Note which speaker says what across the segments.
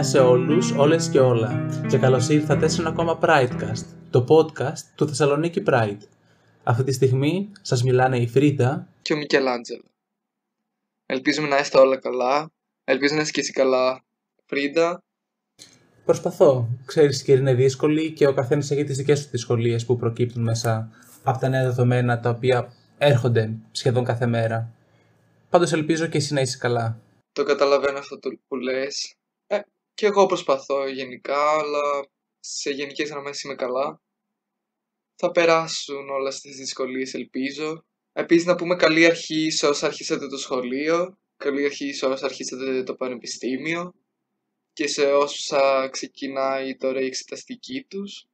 Speaker 1: Γεια σε όλους, όλες και όλα και καλώς ήρθατε σε ένα ακόμα Pridecast, το podcast του Θεσσαλονίκη Pride. Αυτή τη στιγμή σας μιλάνε η Φρίντα
Speaker 2: και ο Μικελάντζελο. Ελπίζουμε να είστε όλα καλά. Ελπίζω να είσαι και εσύ καλά, Φρίντα.
Speaker 1: Προσπαθώ. Ξέρεις, η είναι δύσκολη και ο καθένας έχει τις δικές του δυσκολίες που προκύπτουν μέσα από τα νέα δεδομένα τα οποία έρχονται σχεδόν κάθε μέρα. Πάντως ελπίζω και εσύ να είσαι καλά.
Speaker 2: Το καταλαβαίνω αυτό που λες. Ε, και εγώ προσπαθώ γενικά, αλλά σε γενικές γραμμές είμαι καλά. Θα περάσουν όλες τις δυσκολίες, ελπίζω. Επίσης να πούμε καλή αρχή σε όσα αρχίσατε το σχολείο, καλή αρχή σε όσα αρχίσατε το πανεπιστήμιο και σε όσα ξεκινάει τώρα η εξεταστική τους.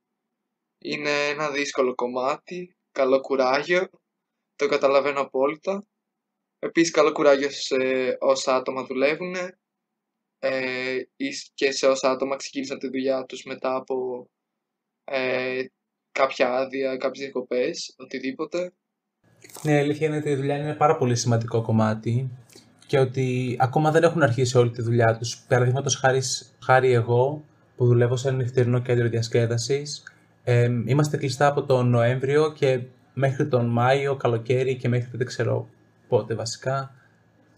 Speaker 2: Είναι ένα δύσκολο κομμάτι, καλό κουράγιο, το καταλαβαίνω απόλυτα. Επίσης καλό κουράγιο σε όσα άτομα δουλεύουν ε, και σε όσα άτομα ξεκίνησαν τη δουλειά τους μετά από ε, κάποια άδεια, κάποιες διακοπές, οτιδήποτε.
Speaker 1: Ναι, η αλήθεια είναι ότι η δουλειά είναι πάρα πολύ σημαντικό κομμάτι και ότι ακόμα δεν έχουν αρχίσει όλη τη δουλειά τους. Παραδείγματος χάρη, χάρη εγώ που δουλεύω σε ένα νυχτερινό κέντρο διασκέδασης, ε, είμαστε κλειστά από τον Νοέμβριο και μέχρι τον Μάιο, καλοκαίρι και μέχρι δεν ξέρω πότε βασικά,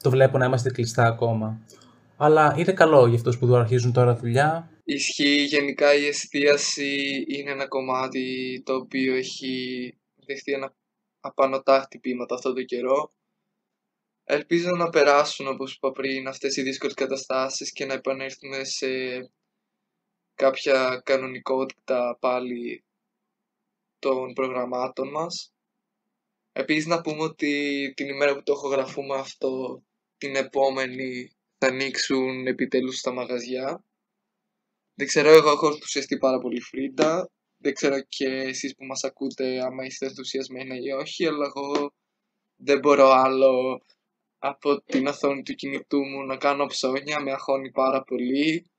Speaker 1: το βλέπω να είμαστε κλειστά ακόμα. Αλλά είναι καλό για αυτούς που αρχίζουν τώρα δουλειά.
Speaker 2: Ισχύει γενικά η εστίαση είναι ένα κομμάτι το οποίο έχει δεχτεί ένα απανοτά χτυπήματα αυτό το καιρό. Ελπίζω να περάσουν όπως είπα πριν αυτές οι δύσκολες καταστάσεις και να επανέλθουμε σε κάποια κανονικότητα πάλι των προγραμμάτων μας. Επίσης να πούμε ότι την ημέρα που το έχω γραφούμε αυτό, την επόμενη θα ανοίξουν επιτέλους στα μαγαζιά. Δεν ξέρω, εγώ έχω ενθουσιαστεί πάρα πολύ φρίντα. Δεν ξέρω και εσείς που μας ακούτε άμα είστε ενθουσιασμένοι ή όχι, αλλά εγώ δεν μπορώ άλλο από την οθόνη του κινητού μου να κάνω ψώνια, με αγχώνει πάρα πολύ.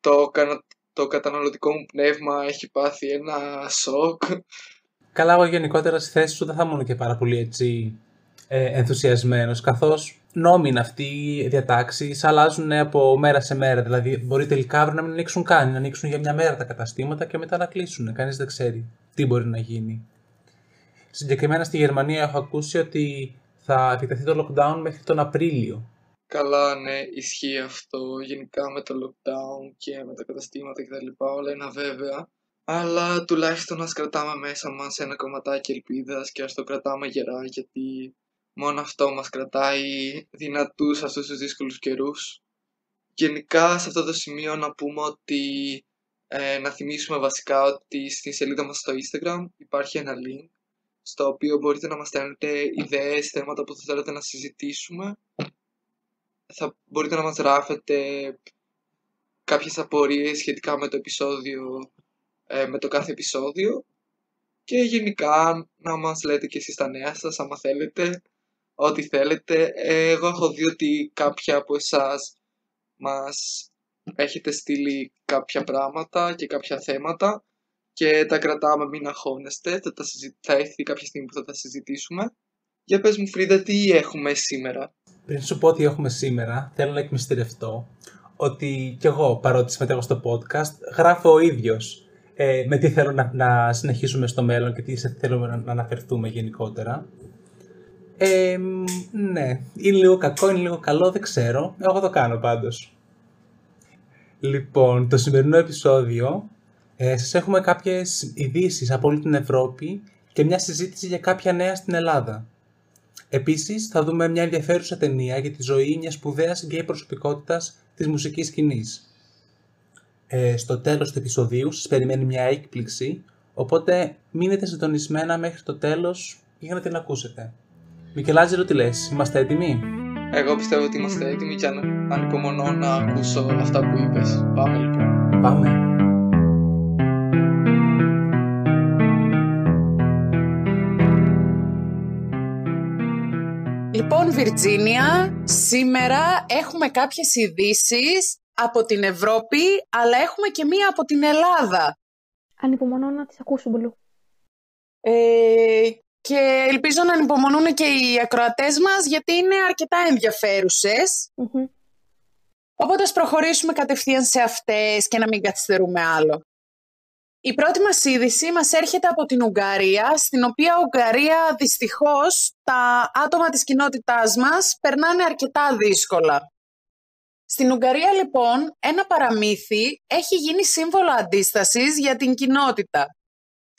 Speaker 2: Το, το καταναλωτικό μου πνεύμα έχει πάθει ένα σοκ.
Speaker 1: Καλά, εγώ γενικότερα στη θέση σου δεν θα ήμουν και πάρα πολύ έτσι ε, ενθουσιασμένος, καθώς νόμοι είναι αυτοί οι διατάξεις, αλλάζουν από μέρα σε μέρα. Δηλαδή, μπορεί τελικά αύριο να μην ανοίξουν καν, να ανοίξουν για μια μέρα τα καταστήματα και μετά να κλείσουν. Κανείς δεν ξέρει τι μπορεί να γίνει. Συγκεκριμένα στη Γερμανία έχω ακούσει ότι θα επιτεθεί το lockdown μέχρι τον Απρίλιο.
Speaker 2: Καλά, ναι, ισχύει αυτό. Γενικά με το lockdown και με τα καταστήματα κτλ. Όλα είναι αβέβαια. Αλλά τουλάχιστον ας κρατάμε μέσα μας ένα κομματάκι ελπίδας και ας το κρατάμε γερά γιατί μόνο αυτό μας κρατάει δυνατούς αυτούς τους δύσκολους καιρούς. Γενικά σε αυτό το σημείο να πούμε ότι ε, να θυμίσουμε βασικά ότι στη σελίδα μας στο Instagram υπάρχει ένα link στο οποίο μπορείτε να μας στέλνετε ιδέες, θέματα που θα θέλετε να συζητήσουμε. Θα μπορείτε να μας γράφετε κάποιες απορίες σχετικά με το επεισόδιο, ε, με το κάθε επεισόδιο και γενικά να μας λέτε και εσείς τα νέα σας άμα θέλετε, ό,τι θέλετε. Εγώ έχω δει ότι κάποια από εσάς μας έχετε στείλει κάποια πράγματα και κάποια θέματα και τα κρατάμε, μην αγχώνεστε, θα, τα θα έρθει κάποια στιγμή που θα τα συζητήσουμε. Για πες μου Φρίδα, τι έχουμε σήμερα;
Speaker 1: Πριν σου πω τι έχουμε σήμερα, θέλω να εκμυστηρευτώ ότι κι εγώ, παρότι συμμετέχω στο podcast, γράφω ο ίδιος ε, με τι θέλω να, να συνεχίσουμε στο μέλλον και τι θέλουμε να, να αναφερθούμε γενικότερα. Ε, ναι, είναι λίγο κακό, είναι λίγο καλό, δεν ξέρω. Εγώ το κάνω πάντως. Λοιπόν, το σημερινό επεισόδιο ε, σας έχουμε κάποιες ειδήσεις από όλη την Ευρώπη και μια συζήτηση για κάποια νέα στην Ελλάδα. Επίσης, θα δούμε μια ενδιαφέρουσα ταινία για τη ζωή μιας σπουδαίας γκέι προσωπικότητας της μουσικής σκηνής. Ε, στο τέλος του επεισοδίου σας περιμένει μια έκπληξη, οπότε μείνετε συντονισμένα μέχρι το τέλος για να την ακούσετε. Μικελάζερο, τι λες, είμαστε έτοιμοι;
Speaker 2: Εγώ πιστεύω ότι είμαστε έτοιμοι και ανυπομονώ να ακούσω αυτά που είπες. Πάμε λοιπόν.
Speaker 1: Πάμε.
Speaker 3: Λοιπόν, Βιρτζίνια, σήμερα έχουμε κάποιες ειδήσεις από την Ευρώπη, αλλά έχουμε και μία από την Ελλάδα.
Speaker 4: Ανυπομονώ να τις ακούσω, Μπλου.
Speaker 3: Ε, και ελπίζω να ανυπομονούν και οι ακροατές μας, γιατί είναι αρκετά Οπότε ας προχωρήσουμε κατευθείαν σε αυτές και να μην καθυστερούμε άλλο. Η πρώτη μας είδηση μας έρχεται από την Ουγγαρία, στην οποία Ουγγαρία δυστυχώς τα άτομα της κοινότητάς μας περνάνε αρκετά δύσκολα. Στην Ουγγαρία λοιπόν ένα παραμύθι έχει γίνει σύμβολο αντίστασης για την κοινότητα.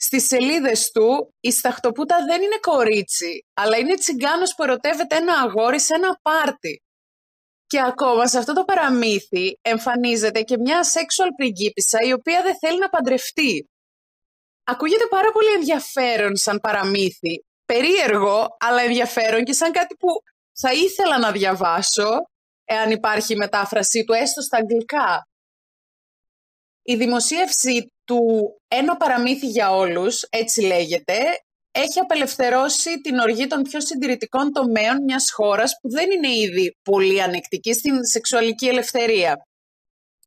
Speaker 3: Στις σελίδες του η Σταχτοπούτα δεν είναι κορίτσι, αλλά είναι τσιγκάνος που ερωτεύεται ένα αγόρι σε ένα πάρτι. Και ακόμα σε αυτό το παραμύθι εμφανίζεται και μια sexual πριγκίπισσα η οποία δεν θέλει να παντρευτεί. Ακούγεται πάρα πολύ ενδιαφέρον σαν παραμύθι, περίεργο αλλά ενδιαφέρον και σαν κάτι που θα ήθελα να διαβάσω, εάν υπάρχει μετάφρασή του έστω στα αγγλικά. Η δημοσίευση του «Ένα παραμύθι για όλους», έτσι λέγεται, έχει απελευθερώσει την οργή των πιο συντηρητικών τομέων μιας χώρας που δεν είναι ήδη πολύ ανεκτική στην σεξουαλική ελευθερία.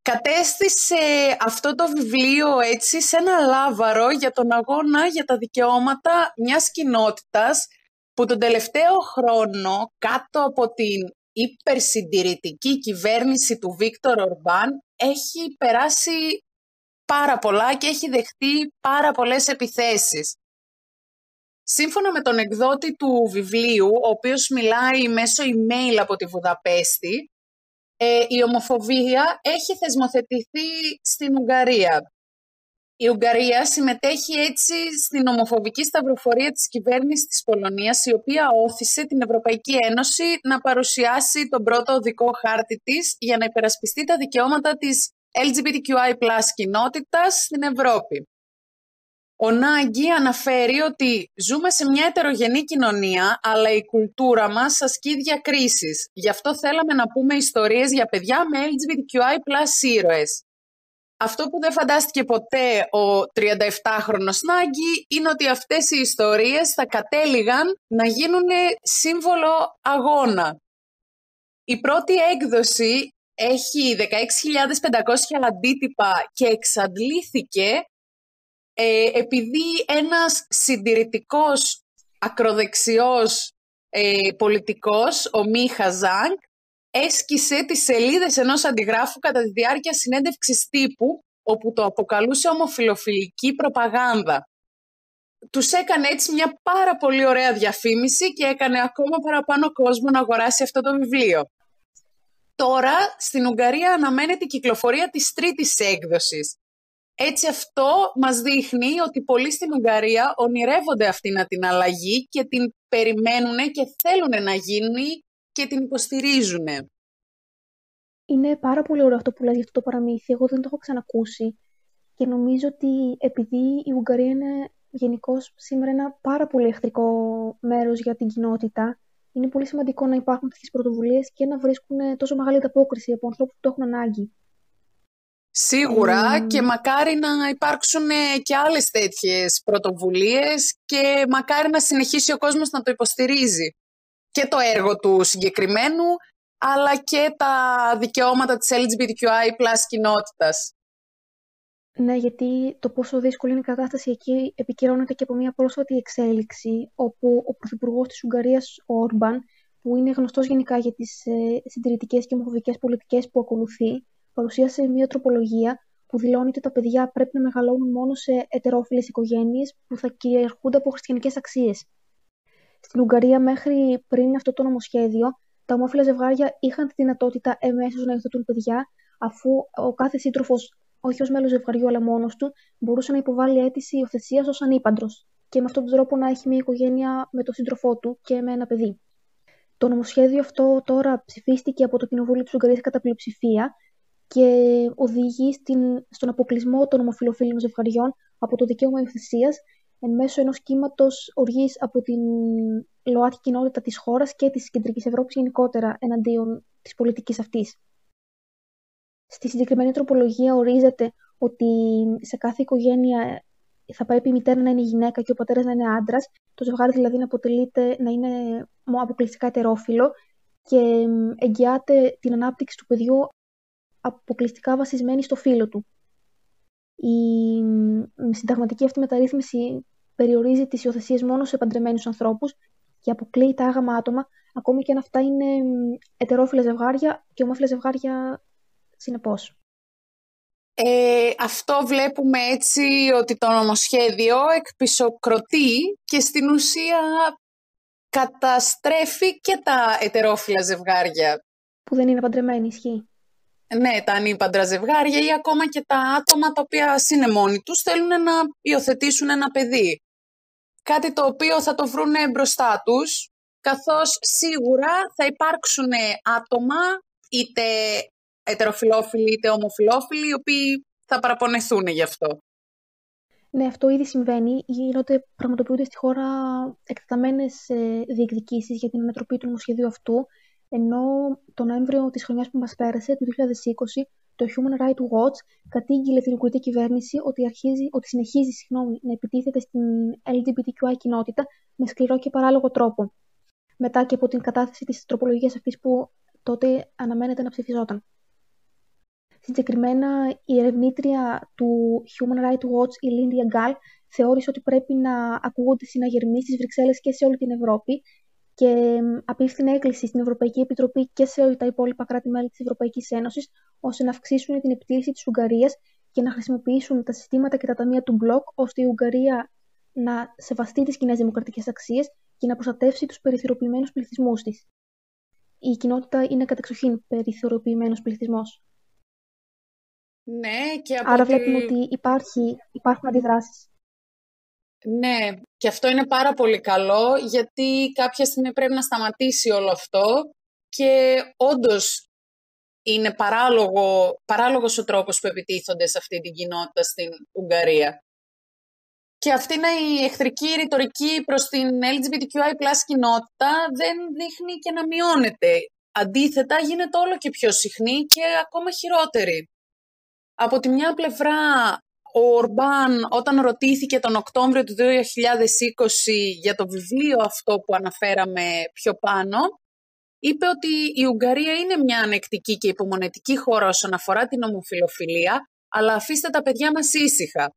Speaker 3: Κατέστησε αυτό το βιβλίο έτσι σε ένα λάβαρο για τον αγώνα για τα δικαιώματα μιας κοινότητας που τον τελευταίο χρόνο κάτω από την υπερσυντηρητική κυβέρνηση του Βίκτορ Ορμπάν έχει περάσει πάρα πολλά και έχει δεχτεί πάρα πολλές επιθέσεις. Σύμφωνα με τον εκδότη του βιβλίου, ο οποίος μιλάει μέσω email από τη Βουδαπέστη, ε, η ομοφοβία έχει θεσμοθετηθεί στην Ουγγαρία. Η Ουγγαρία συμμετέχει έτσι στην ομοφοβική σταυροφορία της κυβέρνησης της Πολωνίας, η οποία όθησε την Ευρωπαϊκή Ένωση να παρουσιάσει τον πρώτο οδικό χάρτη της για να υπερασπιστεί τα δικαιώματα της LGBTQI κοινότητας στην Ευρώπη. Ο Νάγκη αναφέρει ότι ζούμε σε μια ετερογενή κοινωνία, αλλά η κουλτούρα μας ασκεί διακρίσεις. Γι' αυτό θέλαμε να πούμε ιστορίες για παιδιά με LGBTQI ήρωες. Αυτό που δεν φαντάστηκε ποτέ ο 37χρονος Νάγκη είναι ότι αυτές οι ιστορίες θα κατέληγαν να γίνουν σύμβολο αγώνα. Η πρώτη έκδοση έχει 16.500 αντίτυπα και εξαντλήθηκε ε, επειδή ένας συντηρητικός ακροδεξιός ε, πολιτικός, ο Μίχα Ζάνκ, έσκησε τις σελίδες ενός αντιγράφου κατά τη διάρκεια συνέντευξης τύπου, όπου το αποκαλούσε ομοφιλοφιλική προπαγάνδα. Τους έκανε έτσι μια πάρα πολύ ωραία διαφήμιση και έκανε ακόμα παραπάνω κόσμο να αγοράσει αυτό το βιβλίο. Τώρα στην Ουγγαρία αναμένεται η κυκλοφορία της τρίτης έκδοσης έτσι αυτό μας δείχνει ότι πολλοί στην Ουγγαρία ονειρεύονται αυτήν την αλλαγή και την περιμένουν και θέλουν να γίνει και την υποστηρίζουν.
Speaker 4: Είναι πάρα πολύ ωραίο αυτό που λέει για αυτό το παραμύθι. Εγώ δεν το έχω ξανακούσει και νομίζω ότι επειδή η Ουγγαρία είναι γενικώς σήμερα ένα πάρα πολύ εχθρικό μέρος για την κοινότητα, είναι πολύ σημαντικό να υπάρχουν τέτοιες πρωτοβουλίες και να βρίσκουν τόσο μεγάλη ανταπόκριση από ανθρώπους που το έχουν ανάγκη.
Speaker 3: Σίγουρα και μακάρι να υπάρξουν ε, και άλλες τέτοιες πρωτοβουλίες και μακάρι να συνεχίσει ο κόσμος να το υποστηρίζει. Και το έργο του συγκεκριμένου, αλλά και τα δικαιώματα της LGBTQI plus κοινότητας.
Speaker 4: Ναι, γιατί το πόσο δύσκολη είναι η κατάσταση εκεί επικυρώνεται και από μια πρόσφατη εξέλιξη, όπου ο Πρωθυπουργός της Ουγγαρίας, ο Όρμπαν, που είναι γνωστός γενικά για τις ε, συντηρητικές και ομοφοβικές πολιτικές που ακολουθεί, παρουσίασε μια τροπολογία που δηλώνει ότι τα παιδιά πρέπει να μεγαλώνουν μόνο σε ετερόφιλες οικογένειες που θα κυριαρχούνται από χριστιανικές αξίες. Στην Ουγγαρία, μέχρι πριν αυτό το νομοσχέδιο, τα ομόφυλα ζευγάρια είχαν τη δυνατότητα εμέσως να υιοθετούν παιδιά, αφού ο κάθε σύντροφος, όχι ως μέλος ζευγαριού αλλά μόνος του, μπορούσε να υποβάλει αίτηση υιοθεσίας ως ανήπαντρος και με αυτόν τον τρόπο να έχει μια οικογένεια με τον σύντροφό του και με ένα παιδί. Το νομοσχέδιο αυτό τώρα ψηφίστηκε από το Κοινοβούλιο της Ουγγαρίας κατά πλειοψηφία και οδηγεί στην, στον αποκλεισμό των ομοφυλοφίλων ζευγαριών από το δικαίωμα υιοθεσίας εν μέσω ενός κύματος οργής από την ΛΟΑΤΚΙ κοινότητα της χώρας και της Κεντρικής Ευρώπης γενικότερα εναντίον της πολιτικής αυτής. Στη συγκεκριμένη τροπολογία ορίζεται ότι σε κάθε οικογένεια θα πρέπει η μητέρα να είναι γυναίκα και ο πατέρας να είναι άντρας, το ζευγάρι δηλαδή να αποτελείται να είναι αποκλειστικά ετερόφιλο και εγγυάται την ανάπτυξη του παιδιού αποκλειστικά βασισμένη στο φύλλο του. Η συνταγματική αυτή μεταρρύθμιση περιορίζει τις υιοθεσίες μόνο σε παντρεμένους ανθρώπους και αποκλείει τα άγαμα άτομα, ακόμη και αν αυτά είναι ετερόφιλα ζευγάρια και ομόφυλα ζευγάρια συνεπώς.
Speaker 3: Ε, αυτό βλέπουμε έτσι ότι το νομοσχέδιο εκπισοκροτεί και στην ουσία καταστρέφει και τα ετερόφιλα ζευγάρια.
Speaker 4: Που δεν είναι παντρεμένοι, ισχύει.
Speaker 3: Ναι, τα ανήπαντρα ζευγάρια ή ακόμα και τα άτομα τα οποία είναι μόνοι τους θέλουν να υιοθετήσουν ένα παιδί. Κάτι το οποίο θα το βρούνε μπροστά τους, καθώς σίγουρα θα υπάρξουν άτομα, είτε ετεροφιλόφιλοι είτε ομοφιλόφιλοι, οι οποίοι θα παραπονεθούν γι' αυτό.
Speaker 4: Ναι, αυτό ήδη συμβαίνει. Γίνονται, πραγματοποιούνται στη χώρα εκτεταμένες διεκδικήσεις για την ανατροπή του νομοσχεδίου αυτού. Ενώ το Νοέμβριο της χρονιάς που μας πέρασε, του 2020, το Human Rights Watch κατήγγειλε την Ουγγρική κυβέρνηση ότι, αρχίζει, ότι συνεχίζει συγγνώμη, να επιτίθεται στην LGBTQI κοινότητα με σκληρό και παράλογο τρόπο. Μετά και από την κατάθεση της τροπολογίας αυτής που τότε αναμένεται να ψηφιζόταν. Συγκεκριμένα, η ερευνήτρια του Human Rights Watch, η Λίνδια Γκάλ, θεώρησε ότι πρέπει να ακούγονται συναγερμοί στις Βρυξέλλες και σε όλη την Ευρώπη και απίφθηνε έκκληση στην Ευρωπαϊκή Επιτροπή και σε όλα τα υπόλοιπα κράτη-μέλη της Ευρωπαϊκής Ένωσης, ώστε να αυξήσουν την επιτήρηση της Ουγγαρίας και να χρησιμοποιήσουν τα συστήματα και τα ταμεία του μπλοκ, ώστε η Ουγγαρία να σεβαστεί τις κοινές δημοκρατικές αξίες και να προστατεύσει τους περιθωριοποιημένου πληθυσμούς της. Η κοινότητα είναι κατεξοχήν περιθωριοποιημένο πληθυσμός.
Speaker 3: Ναι, και από
Speaker 4: Άρα βλέπουμε ότι υπάρχει, υπάρχουν αντιδράσεις.
Speaker 3: Ναι, και αυτό είναι πάρα πολύ καλό, γιατί κάποια στιγμή πρέπει να σταματήσει όλο αυτό και όντως είναι παράλογο, παράλογος ο τρόπος που επιτίθονται σε αυτή την κοινότητα στην Ουγγαρία. Και αυτή είναι η εχθρική ρητορική προς την LGBTQI κοινότητα δεν δείχνει και να μειώνεται. Αντίθετα γίνεται όλο και πιο συχνή και ακόμα χειρότερη. Από τη μια πλευρά, ο Ορμπάν όταν ρωτήθηκε τον Οκτώβριο του 2020 για το βιβλίο αυτό που αναφέραμε πιο πάνω, είπε ότι η Ουγγαρία είναι μια ανεκτική και υπομονετική χώρα όσον αφορά την ομοφιλοφιλία, αλλά αφήστε τα παιδιά μας ήσυχα.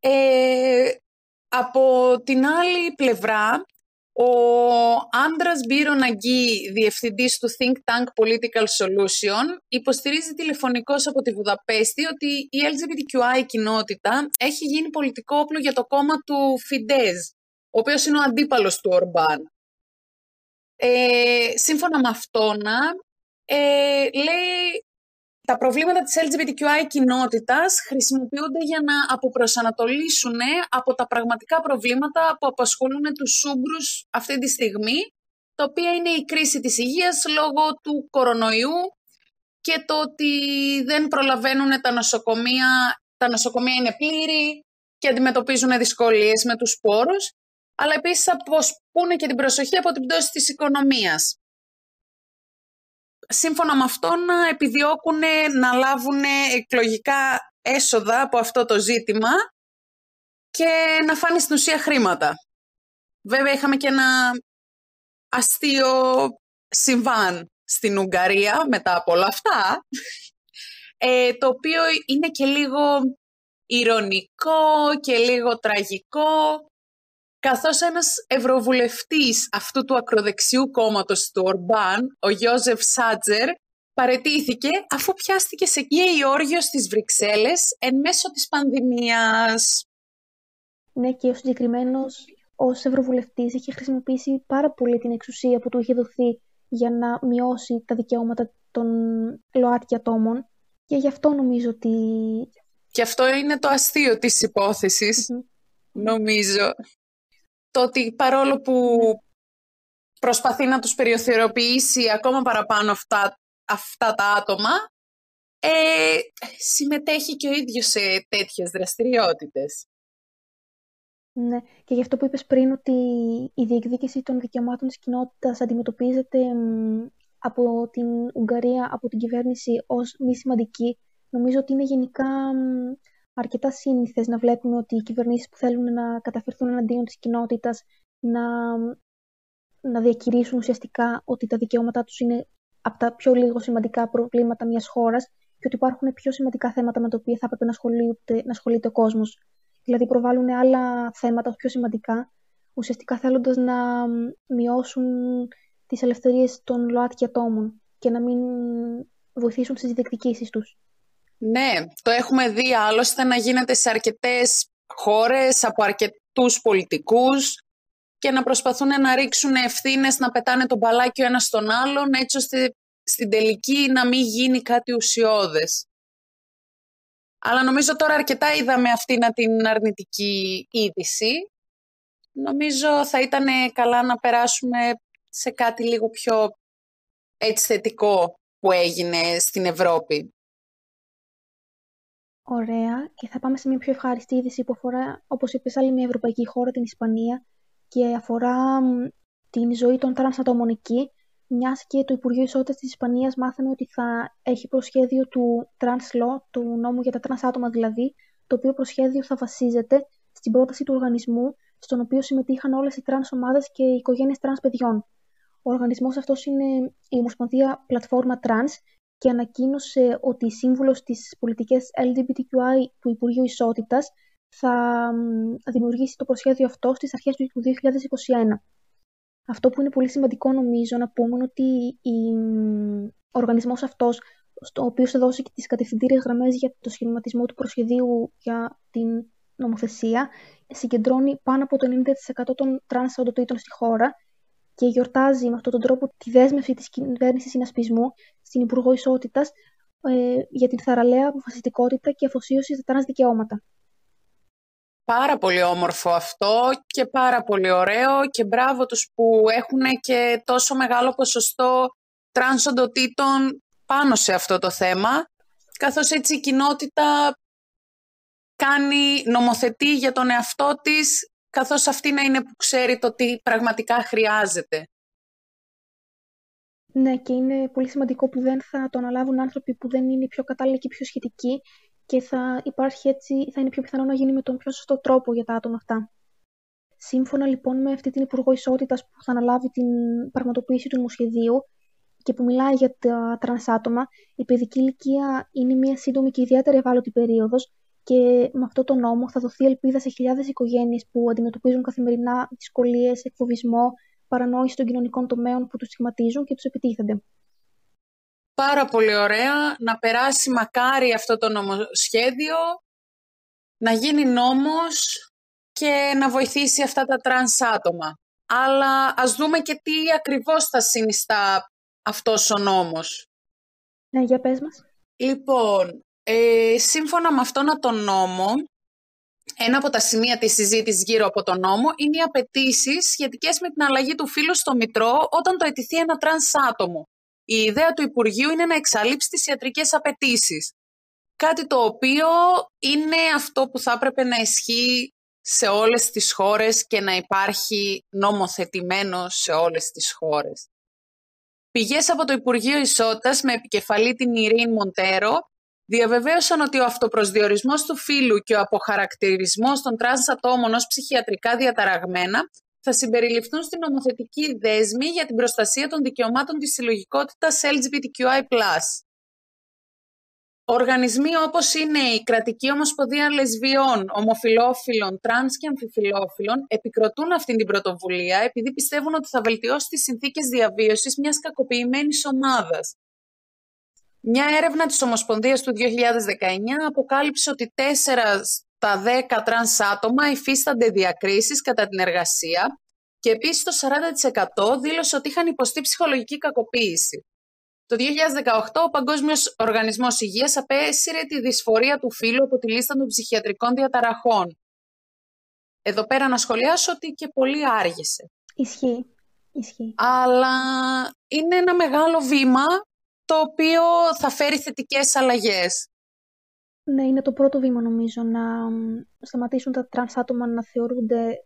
Speaker 3: Ε, από την άλλη πλευρά, ο άντρας Μπύρο Ναγκή, διευθυντής του Think Tank Political Solution, υποστηρίζει τηλεφωνικώ από τη Βουδαπέστη ότι η LGBTQI κοινότητα έχει γίνει πολιτικό όπλο για το κόμμα του Φιντέζ, ο οποίος είναι ο αντίπαλος του Ορμπάν. Ε, σύμφωνα με αυτόν, ε, λέει τα προβλήματα της LGBTQI κοινότητας χρησιμοποιούνται για να αποπροσανατολίσουν από τα πραγματικά προβλήματα που απασχολούν τους Σούγκρους αυτή τη στιγμή, τα οποία είναι η κρίση της υγείας λόγω του κορονοϊού και το ότι δεν προλαβαίνουν τα νοσοκομεία, τα νοσοκομεία είναι πλήρη και αντιμετωπίζουν δυσκολίες με τους σπόρους, αλλά επίσης αποσπούν και την προσοχή από την πτώση της οικονομίας σύμφωνα με αυτό να επιδιώκουν να λάβουν εκλογικά έσοδα από αυτό το ζήτημα και να φάνε στην ουσία χρήματα. Βέβαια είχαμε και ένα αστείο συμβάν στην Ουγγαρία μετά από όλα αυτά, ε, το οποίο είναι και λίγο ηρωνικό και λίγο τραγικό, καθώς ένας ευρωβουλευτής αυτού του ακροδεξιού κόμματος του Ορμπάν, ο Γιώζεφ Σάτζερ, παρετήθηκε αφού πιάστηκε σε η όργιο στις Βρυξέλλες εν μέσω της πανδημίας.
Speaker 4: Ναι, και ο συγκεκριμένος ως Ευρωβουλευτής είχε χρησιμοποιήσει πάρα πολύ την εξουσία που του είχε δοθεί για να μειώσει τα δικαιώματα των ΛΟΑΤΚΙ ατόμων. Και γι' αυτό νομίζω ότι.
Speaker 3: Και αυτό είναι το αστείο της υποθεσης νομίζω το ότι παρόλο που προσπαθεί να τους περιοθεροποιήσει ακόμα παραπάνω αυτά, αυτά τα άτομα, ε, συμμετέχει και ο ίδιος σε τέτοιες δραστηριότητες.
Speaker 4: Ναι, και γι' αυτό που είπες πριν ότι η διεκδίκηση των δικαιωμάτων της κοινότητας αντιμετωπίζεται από την Ουγγαρία, από την κυβέρνηση ως μη σημαντική, νομίζω ότι είναι γενικά αρκετά σύνηθες να βλέπουμε ότι οι κυβερνήσεις που θέλουν να καταφερθούν εναντίον της κοινότητας να, να διακηρύσουν ουσιαστικά ότι τα δικαιώματά τους είναι από τα πιο λίγο σημαντικά προβλήματα μιας χώρας και ότι υπάρχουν πιο σημαντικά θέματα με τα οποία θα έπρεπε να ασχολείται, να ασχολείται ο κόσμος. Δηλαδή προβάλλουν άλλα θέματα πιο σημαντικά, ουσιαστικά θέλοντας να μειώσουν τις ελευθερίες των ΛΟΑΤΚΙ ατόμων και να μην βοηθήσουν στις διεκδικήσεις τους.
Speaker 3: Ναι, το έχουμε δει άλλωστε να γίνεται σε αρκετές χώρες, από αρκετούς πολιτικούς και να προσπαθούν να ρίξουν ευθύνες, να πετάνε τον μπαλάκι ο ένας στον άλλον, έτσι ώστε στην τελική να μην γίνει κάτι ουσιώδες. Αλλά νομίζω τώρα αρκετά είδαμε αυτήν την αρνητική είδηση. Νομίζω θα ήταν καλά να περάσουμε σε κάτι λίγο πιο έτσι θετικό που έγινε στην Ευρώπη.
Speaker 4: Ωραία. Και θα πάμε σε μια πιο ευχάριστη είδηση που αφορά, όπως είπες, άλλη μια ευρωπαϊκή χώρα, την Ισπανία, και αφορά την ζωή των τρανς ατόμων εκεί, μιας και το Υπουργείο Ισότητας της Ισπανίας μάθαμε ότι θα έχει προσχέδιο του Trans Law, του νόμου για τα τρανς άτομα δηλαδή, το οποίο προσχέδιο θα βασίζεται στην πρόταση του οργανισμού, στον οποίο συμμετείχαν όλες οι τρανς ομάδες και οι οικογένειες τρανς παιδιών. Ο οργανισμός αυτός είναι η Ομοσπονδία Πλατφόρμα Trans και ανακοίνωσε ότι η σύμβουλος της πολιτικής LGBTQI του Υπουργείου Ισότητας θα δημιουργήσει το προσχέδιο αυτό στις αρχές του 2021. Αυτό που είναι πολύ σημαντικό νομίζω να πούμε ότι ο οργανισμός αυτός, στο οποίο θα δώσει και τις κατευθυντήριες γραμμές για το σχηματισμό του προσχεδίου για την νομοθεσία, συγκεντρώνει πάνω από το 90% των τρανς στη χώρα και γιορτάζει με αυτόν τον τρόπο τη δέσμευση της κυβέρνησης συνασπισμού στην Υπουργό Ισότητας ε, για την θαραλέα αποφασιστικότητα και αφοσίωση στα τρανς δικαιώματα.
Speaker 3: Πάρα πολύ όμορφο αυτό και πάρα πολύ ωραίο και μπράβο τους που έχουν και τόσο μεγάλο ποσοστό τρανς οντοτήτων πάνω σε αυτό το θέμα, καθώς έτσι η κοινότητα κάνει, νομοθετεί για τον εαυτό της καθώς αυτή είναι που ξέρει το τι πραγματικά χρειάζεται.
Speaker 4: Ναι, και είναι πολύ σημαντικό που δεν θα το αναλάβουν άνθρωποι που δεν είναι πιο κατάλληλοι και πιο σχετικοί και θα υπάρχει έτσι, θα είναι πιο πιθανό να γίνει με τον πιο σωστό τρόπο για τα άτομα αυτά. Σύμφωνα λοιπόν με αυτή την Υπουργό Ισότητας που θα αναλάβει την πραγματοποίηση του νομοσχεδίου και που μιλάει για τα τρανς άτομα, η παιδική ηλικία είναι μια σύντομη και ιδιαίτερα ευάλωτη περίοδος και με αυτό το νόμο θα δοθεί ελπίδα σε χιλιάδες οικογένειες που αντιμετωπίζουν καθημερινά δυσκολίες, εκφοβισμό, παρανόηση των κοινωνικών τομέων που τους σχηματίζουν και τους επιτίθενται.
Speaker 3: Πάρα πολύ ωραία. Να περάσει μακάρι αυτό το νομοσχέδιο, να γίνει νόμος και να βοηθήσει αυτά τα τρανς άτομα. Αλλά ας δούμε και τι ακριβώς θα συνιστά αυτός ο νόμος.
Speaker 4: Ναι, για πες μας.
Speaker 3: Λοιπόν, ε, σύμφωνα με αυτόν τον νόμο, ένα από τα σημεία της συζήτησης γύρω από τον νόμο είναι οι απαιτήσεις σχετικές με την αλλαγή του φύλου στο Μητρώο όταν το αιτηθεί ένα τρανς άτομο. Η ιδέα του Υπουργείου είναι να εξαλείψει τις ιατρικές απαιτήσεις. Κάτι το οποίο είναι αυτό που θα έπρεπε να ισχύει σε όλες τις χώρες και να υπάρχει νομοθετημένο σε όλες τις χώρες. Πηγές από το Υπουργείο Ισότητας με επικεφαλή την Ιρένε Μοντέρο διαβεβαίωσαν ότι ο αυτοπροσδιορισμός του φύλου και ο αποχαρακτηρισμός των τρανς ατόμων ως ψυχιατρικά διαταραγμένα θα συμπεριληφθούν στην νομοθετική δέσμη για την προστασία των δικαιωμάτων της συλλογικότητας LGBTQI+. Οργανισμοί όπως είναι η Κρατική Ομοσπονδία Λεσβιών, Ομοφυλόφιλων, Τρανς και Αμφιφυλόφιλων επικροτούν αυτή την πρωτοβουλία επειδή πιστεύουν ότι θα βελτιώσει τις συνθήκες διαβίωσης μιας κακοποιημένης ομάδας. Μια έρευνα της Ομοσπονδίας του 2019 αποκάλυψε ότι 4 στα 10 τρανς άτομα υφίστανται διακρίσεις κατά την εργασία και επίσης το 40% δήλωσε ότι είχαν υποστεί ψυχολογική κακοποίηση. Το 2018 ο Παγκόσμιος Οργανισμός Υγείας απέσυρε τη δυσφορία του φύλου από τη λίστα των ψυχιατρικών διαταραχών. Εδώ πέρα να σχολιάσω ότι και πολύ άργησε.
Speaker 4: Ισχύει. Ισχύει.
Speaker 3: Αλλά είναι ένα μεγάλο βήμα το οποίο θα φέρει θετικές αλλαγές.
Speaker 4: Ναι, είναι το πρώτο βήμα νομίζω να σταματήσουν τα τρανς άτομα να θεωρούνται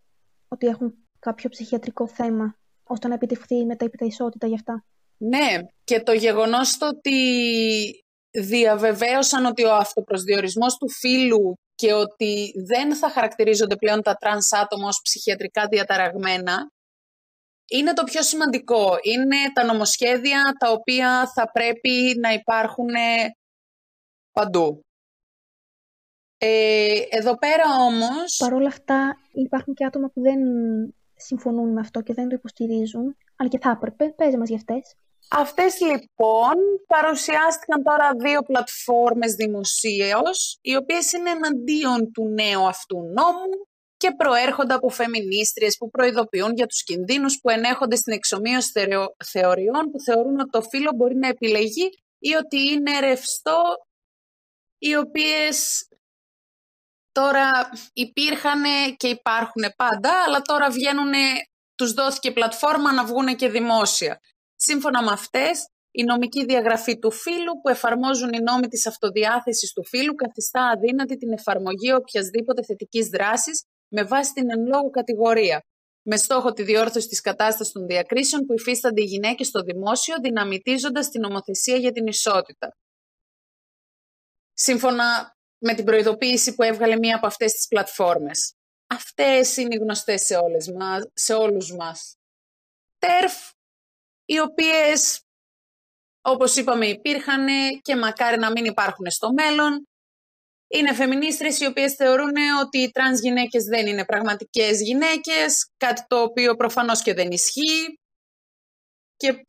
Speaker 4: ότι έχουν κάποιο ψυχιατρικό θέμα, ώστε να επιτευχθεί η μετέπειτα ισότητα γι' αυτά.
Speaker 3: Ναι, και το γεγονός το ότι διαβεβαίωσαν ότι ο αυτοπροσδιορισμός του φύλου και ότι δεν θα χαρακτηρίζονται πλέον τα τρανς άτομα ως ψυχιατρικά διαταραγμένα, είναι το πιο σημαντικό. Είναι τα νομοσχέδια τα οποία θα πρέπει να υπάρχουν παντού. Ε, εδώ πέρα όμως...
Speaker 4: Παρ' όλα αυτά υπάρχουν και άτομα που δεν συμφωνούν με αυτό και δεν το υποστηρίζουν, αλλά και θα έπρεπε. Πες μας για αυτές.
Speaker 3: Αυτές λοιπόν παρουσιάστηκαν τώρα δύο πλατφόρμες δημοσίως, οι οποίες είναι εναντίον του νέου αυτού νόμου και προέρχονται από φεμινίστριες που προειδοποιούν για τους κινδύνους που ενέχονται στην εξομοίωση θεωριών που θεωρούν ότι το φύλλο μπορεί να επιλεγεί ή ότι είναι ρευστό, οι οποίες τώρα υπήρχαν και υπάρχουν πάντα, αλλά τώρα βγαίνουν, τους δόθηκε πλατφόρμα να βγουν και δημόσια. Σύμφωνα με αυτές, η νομική διαγραφή του φύλου που εφαρμόζουν οι νόμοι της αυτοδιάθεσης του φύλου καθιστά αδύνατη την εφαρμογή οποιασδήποτε θετικής δράσης με βάση την εν λόγω κατηγορία, με στόχο τη διόρθωση της κατάστασης των διακρίσεων που υφίστανται οι γυναίκες στο δημόσιο, δυναμητίζοντας την νομοθεσία για την ισότητα. Σύμφωνα με την προειδοποίηση που έβγαλε μία από αυτές τις πλατφόρμες. Αυτές είναι οι γνωστές σε, όλες μας, σε όλους μας. TERF, οι οποίες, όπως είπαμε, υπήρχαν και μακάρι να μην υπάρχουν στο μέλλον. Είναι φεμινίστρες οι οποίες θεωρούν ότι οι τρανς γυναίκες δεν είναι πραγματικές γυναίκες, κάτι το οποίο προφανώς και δεν ισχύει. Και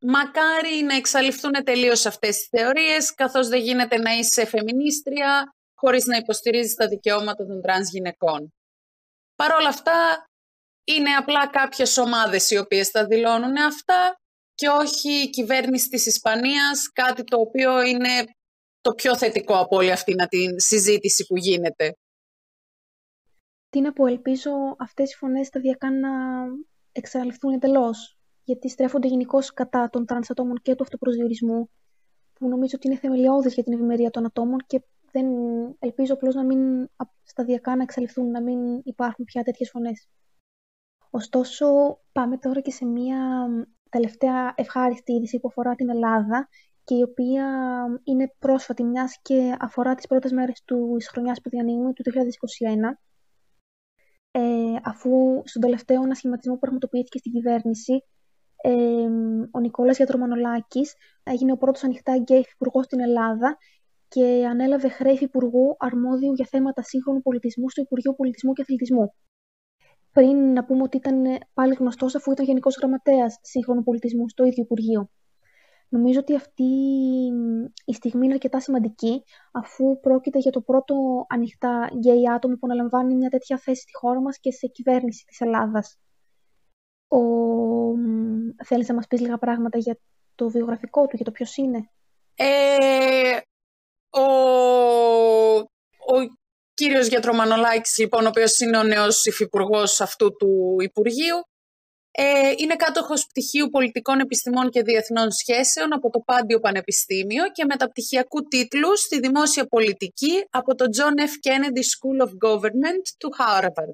Speaker 3: μακάρι να εξαλειφθούν τελείως αυτές τις θεωρίες, καθώς δεν γίνεται να είσαι φεμινίστρια χωρίς να υποστηρίζεις τα δικαιώματα των τρανς γυναικών. Παρ' όλα αυτά, είναι απλά κάποιες ομάδες οι οποίες τα δηλώνουν αυτά και όχι η κυβέρνηση της Ισπανίας, κάτι το οποίο είναι το πιο θετικό από όλη αυτή την συζήτηση που γίνεται.
Speaker 4: Τι να πω, ελπίζω αυτές οι φωνές σταδιακά να εξαλειφθούν εντελώς, γιατί στρέφονται γενικώ κατά των τρανς ατόμων και του αυτοπροσδιορισμού, που νομίζω ότι είναι θεμελιώδης για την ευημερία των ατόμων και δεν ελπίζω απλώς να μην σταδιακά να εξαλειφθούν, να μην υπάρχουν πια τέτοιες φωνές. Ωστόσο, πάμε τώρα και σε μια τελευταία ευχάριστη είδηση που αφορά την Ελλάδα και η οποία είναι πρόσφατη μιας και αφορά τις πρώτες μέρες του χρονιάς που διανύουμε, του 2021, ε, αφού στον τελευταίο ανασχηματισμό που πραγματοποιήθηκε στην κυβέρνηση, ε, ο Νικόλας Γιατρομανολάκης έγινε ο πρώτος ανοιχτά γκέι υπουργό στην Ελλάδα και ανέλαβε χρέη υπουργού αρμόδιου για θέματα σύγχρονου πολιτισμού στο Υπουργείο Πολιτισμού και Αθλητισμού πριν να πούμε ότι ήταν πάλι γνωστός αφού ήταν Γενικός Γραμματέας Σύγχρονου Πολιτισμού στο ίδιο Υπουργείο. Νομίζω ότι αυτή η στιγμή είναι αρκετά σημαντική, αφού πρόκειται για το πρώτο ανοιχτά γκέι άτομο που αναλαμβάνει μια τέτοια θέση στη χώρα μας και σε κυβέρνηση της Ελλάδας. Ο... Θέλεις να μας πεις λίγα πράγματα για το βιογραφικό του, για το ποιος είναι;
Speaker 3: Ε, ο, ο κύριος Γιατρομανολάκης, λοιπόν, ο οποίος είναι ο νέος υφυπουργός αυτού του Υπουργείου, ε, είναι κάτοχος πτυχίου πολιτικών επιστημών και διεθνών σχέσεων από το Πάντιο Πανεπιστήμιο και μεταπτυχιακού τίτλου στη δημόσια πολιτική από το John F. Kennedy School of Government του Harvard.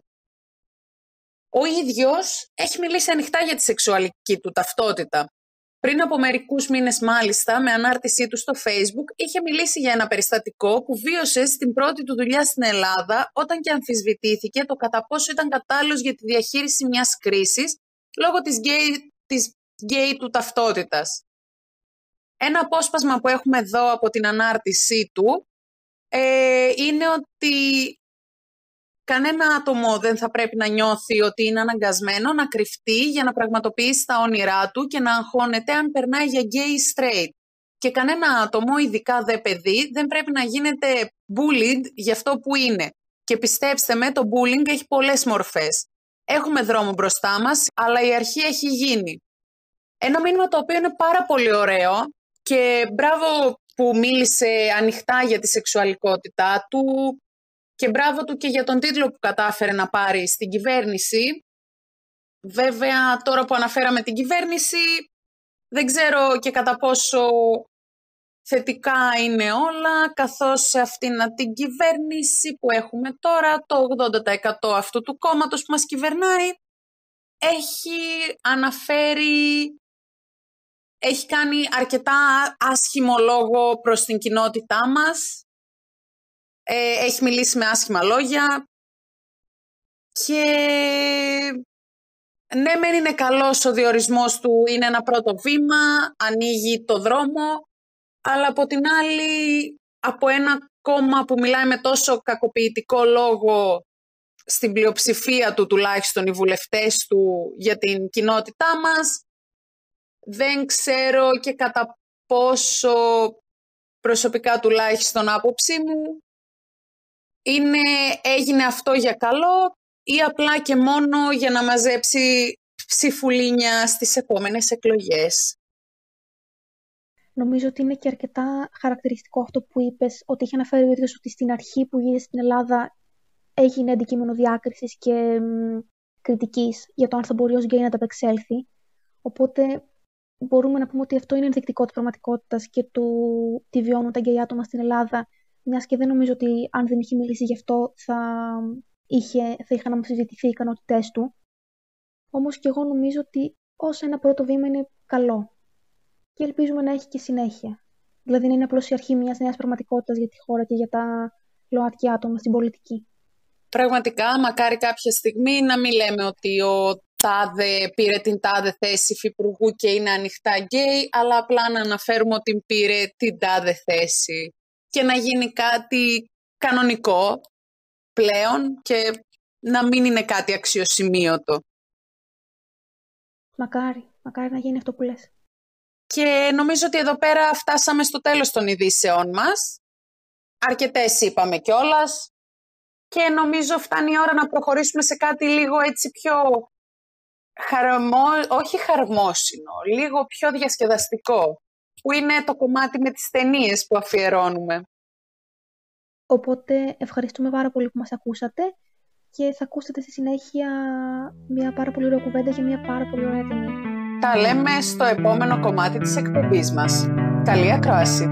Speaker 3: Ο ίδιος έχει μιλήσει ανοιχτά για τη σεξουαλική του ταυτότητα πριν από μερικούς μήνες, μάλιστα, με ανάρτησή του στο Facebook, είχε μιλήσει για ένα περιστατικό που βίωσε στην πρώτη του δουλειά στην Ελλάδα, όταν και αμφισβητήθηκε το κατά πόσο ήταν κατάλληλος για τη διαχείριση μιας κρίσης λόγω της γκέι της γκέι του ταυτότητας. Ένα απόσπασμα που έχουμε εδώ από την ανάρτησή του ε, είναι ότι Κανένα άτομο δεν θα πρέπει να νιώθει ότι είναι αναγκασμένο να κρυφτεί για να πραγματοποιήσει τα όνειρά του και να αγχώνεται αν περνάει για gay straight. Και κανένα άτομο, ειδικά δε παιδί, δεν πρέπει να γίνεται bullied για αυτό που είναι. Και πιστέψτε με, το bullying έχει πολλές μορφές. Έχουμε δρόμο μπροστά μας, αλλά η αρχή έχει γίνει. Ένα μήνυμα το οποίο είναι πάρα πολύ ωραίο και μπράβο που μίλησε ανοιχτά για τη σεξουαλικότητά του, και μπράβο του και για τον τίτλο που κατάφερε να πάρει στην κυβέρνηση. Βέβαια, τώρα που αναφέραμε την κυβέρνηση, δεν ξέρω και κατά πόσο θετικά είναι όλα, καθώς σε αυτήν την κυβέρνηση που έχουμε τώρα, το 80% αυτού του κόμματος που μας κυβερνάει, έχει αναφέρει, έχει κάνει αρκετά άσχημο λόγο προς την κοινότητά μας. Ε, έχει μιλήσει με άσχημα λόγια. Και ναι μεν είναι καλός ο διορισμός του, είναι ένα πρώτο βήμα, ανοίγει το δρόμο, αλλά από την άλλη από ένα κόμμα που μιλάει με τόσο κακοποιητικό λόγο στην πλειοψηφία του τουλάχιστον οι βουλευτές του για την κοινότητά μας, δεν ξέρω και κατά πόσο προσωπικά τουλάχιστον άποψή μου είναι έγινε αυτό για καλό ή απλά και μόνο για να μαζέψει ψηφουλίνια στις επόμενες εκλογές.
Speaker 4: Νομίζω ότι είναι και αρκετά χαρακτηριστικό αυτό που είπες, ότι είχε αναφέρει ο ίδιος ότι στην αρχή που γύρισε στην Ελλάδα έγινε αντικείμενο διάκρισης και κριτικής για το αν θα μπορεί ως γκέι να τα απεξέλθει. Οπότε μπορούμε να πούμε ότι αυτό είναι ενδεικτικό της πραγματικότητας και του τι βιώνουν τα γκέι άτομα στην Ελλάδα, μιας και δεν νομίζω ότι αν δεν είχε μιλήσει γι' αυτό θα, είχε, θα είχαν αμφισβητηθεί οι ικανότητές του. Όμως και εγώ νομίζω ότι ως ένα πρώτο βήμα είναι καλό. Και ελπίζουμε να έχει και συνέχεια. Δηλαδή να είναι απλώς η αρχή μιας νέας πραγματικότητας για τη χώρα και για τα ΛΟΑΤΚΙ άτομα στην πολιτική.
Speaker 3: Πραγματικά, μακάρι κάποια στιγμή να μην λέμε ότι ο τάδε πήρε την τάδε θέση υφυπουργού και είναι ανοιχτά γκέι, αλλά απλά να αναφέρουμε ότι πήρε την τάδε θέση και να γίνει κάτι κανονικό πλέον και να μην είναι κάτι αξιοσημείωτο.
Speaker 4: Μακάρι, μακάρι να γίνει αυτό που λες.
Speaker 3: Και νομίζω ότι εδώ πέρα φτάσαμε στο τέλος των ειδήσεών μας. Αρκετές είπαμε κιόλας. Και νομίζω φτάνει η ώρα να προχωρήσουμε σε κάτι λίγο έτσι πιο χαρμό, όχι χαρμόσυνο, λίγο πιο διασκεδαστικό, που είναι το κομμάτι με τις ταινίες που αφιερώνουμε.
Speaker 4: Οπότε ευχαριστούμε πάρα πολύ που μας ακούσατε και θα ακούσετε στη συνέχεια μια πάρα πολύ ωραία κουβέντα για μια πάρα πολύ ωραία ταινία.
Speaker 3: Τα λέμε στο επόμενο κομμάτι της εκπομπής μας. Καλή ακρόαση!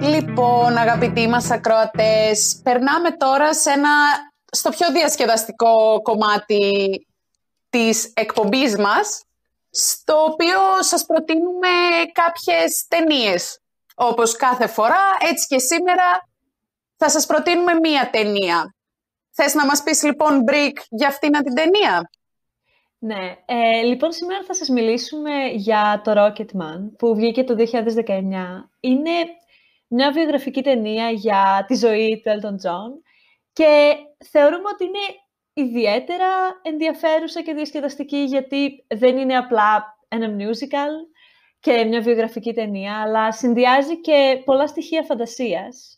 Speaker 3: Λοιπόν, αγαπητοί μας ακροατές, περνάμε τώρα σε ένα, στο πιο διασκεδαστικό κομμάτι της εκπομπής μας, στο οποίο σας προτείνουμε κάποιες ταινίες. Όπως κάθε φορά, έτσι και σήμερα θα σας προτείνουμε μία ταινία. Θες να μας πεις λοιπόν, Μπρικ, για αυτήν την ταινία;
Speaker 5: Ναι, ε, λοιπόν σήμερα θα σας μιλήσουμε για το Rocketman που βγήκε το 2019. Είναι μια βιογραφική ταινία για τη ζωή του Elton John και θεωρούμε ότι είναι ιδιαίτερα ενδιαφέρουσα και διασκεδαστική γιατί δεν είναι απλά ένα musical και μια βιογραφική ταινία, αλλά συνδυάζει και πολλά στοιχεία φαντασίας.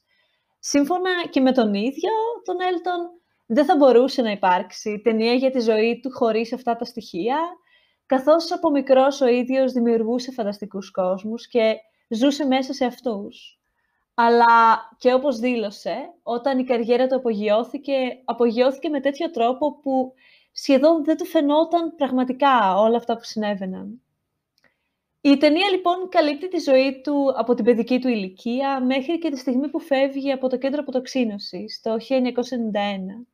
Speaker 5: Σύμφωνα και με τον ίδιο τον Έλτον, δεν θα μπορούσε να υπάρξει ταινία για τη ζωή του χωρίς αυτά τα στοιχεία, καθώς από μικρός ο ίδιος δημιουργούσε φανταστικούς κόσμους και ζούσε μέσα σε αυτούς. Αλλά και όπως δήλωσε, όταν η καριέρα του απογειώθηκε, απογειώθηκε με τέτοιο τρόπο που σχεδόν δεν του φαινόταν πραγματικά όλα αυτά που συνέβαιναν. Η ταινία λοιπόν καλύπτει τη ζωή του από την παιδική του ηλικία μέχρι και τη στιγμή που φεύγει από το κέντρο αποτοξίνωσης το 1991.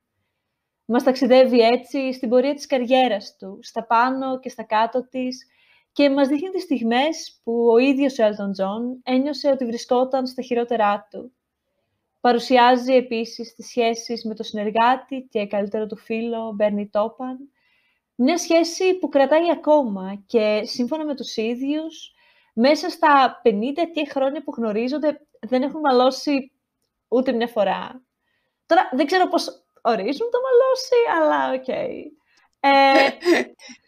Speaker 5: Μας ταξιδεύει έτσι στην πορεία της καριέρας του, στα πάνω και στα κάτω της, και μας δείχνει τις στιγμές που ο ίδιος ο Elton John ένιωσε ότι βρισκόταν στα χειρότερά του. Παρουσιάζει επίσης τις σχέσεις με το συνεργάτη και καλύτερο του φίλο, Μπέρνι Τόπιν, μια σχέση που κρατάει ακόμα και σύμφωνα με τους ίδιους, μέσα στα 50 και χρόνια που γνωρίζονται δεν έχουν μαλώσει ούτε μια φορά. Τώρα δεν ξέρω πώς ορίζουν το μαλώσει, αλλά ok. Okay. Ε,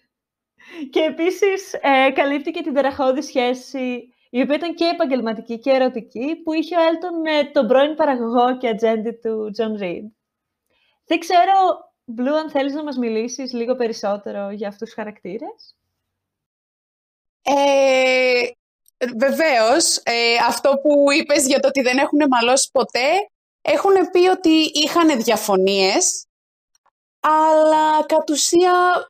Speaker 5: και επίσης ε, καλύπτει και την ταραχώδη σχέση, η οποία ήταν και επαγγελματική και ερωτική, που είχε ο Έλτον με τον πρώην παραγωγό και ατζέντη του Τζον Ριντ. Δεν ξέρω, Μπλου, αν θέλεις να μας μιλήσεις λίγο περισσότερο για αυτούς τους χαρακτήρες.
Speaker 3: Ε, βεβαίως, ε, αυτό που είπες για το ότι δεν έχουν μαλώσει ποτέ, έχουν πει ότι είχαν διαφωνίες, αλλά κατ' ουσία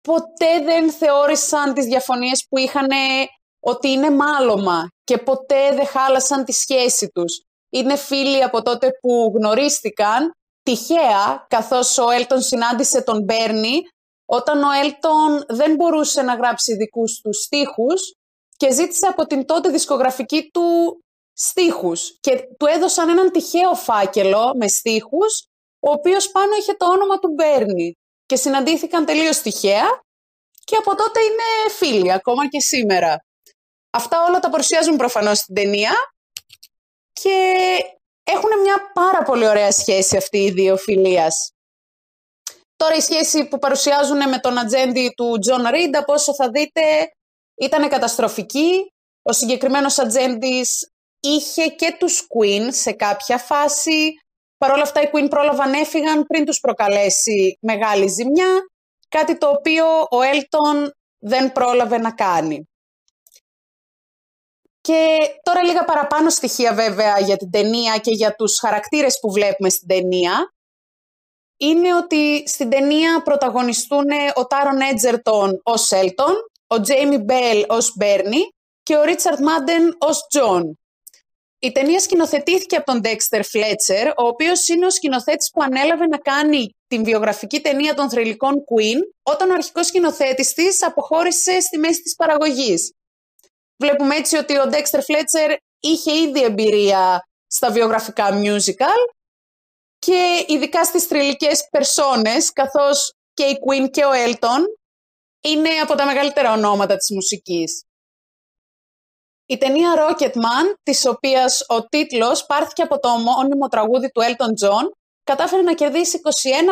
Speaker 3: ποτέ δεν θεώρησαν τις διαφωνίες που είχαν ότι είναι μάλωμα και ποτέ δεν χάλασαν τη σχέση τους. Είναι φίλοι από τότε που γνωρίστηκαν, τυχαία, καθώς ο Έλτον συνάντησε τον Μπέρνι, όταν ο Έλτον δεν μπορούσε να γράψει δικούς του στίχους και ζήτησε από την τότε δισκογραφική του στίχους και του έδωσαν έναν τυχαίο φάκελο με στίχους, ο οποίος πάνω είχε το όνομα του Μπέρνι και συναντήθηκαν τελείως τυχαία και από τότε είναι φίλοι ακόμα και σήμερα. Αυτά όλα τα παρουσιάζουν προφανώς στην ταινία και έχουν μια πάρα πολύ ωραία σχέση αυτοί οι δύο φιλίας. Τώρα η σχέση που παρουσιάζουν με τον ατζέντη του Τζον Ρίντ, από όσο θα δείτε, ήταν καταστροφική. Ο συγκεκριμένος ατζέντης είχε και τους Queen σε κάποια φάση. Παρ' όλα αυτά οι Queen πρόλαβαν έφυγαν πριν τους προκαλέσει μεγάλη ζημιά, κάτι το οποίο ο Έλτον δεν πρόλαβε να κάνει. Και τώρα λίγα παραπάνω στοιχεία βέβαια για την ταινία και για τους χαρακτήρες που βλέπουμε στην ταινία. Είναι ότι στην ταινία πρωταγωνιστούν ο Τάρον Έτζερτον ως Έλτον, ο Τζέιμι Μπέλ ως Μπέρνι και ο Ρίτσαρντ Μάντεν ως Τζον. Η ταινία σκηνοθετήθηκε από τον Dexter Fletcher, ο οποίος είναι ο σκηνοθέτης που ανέλαβε να κάνει την βιογραφική ταινία των θρυλικών Queen, όταν ο αρχικός σκηνοθέτης της αποχώρησε στη μέση της παραγωγής. Βλέπουμε έτσι ότι ο Dexter Fletcher είχε ήδη εμπειρία στα βιογραφικά μιούζικαλ και ειδικά στις θρυλικές περσόνες, καθώς και οι Queen και ο Elton είναι από τα μεγαλύτερα ονόματα της μουσικής. Η ταινία Rocketman, της οποίας ο τίτλος πάρθηκε από το ομώνυμο τραγούδι του Elton John, κατάφερε να κερδίσει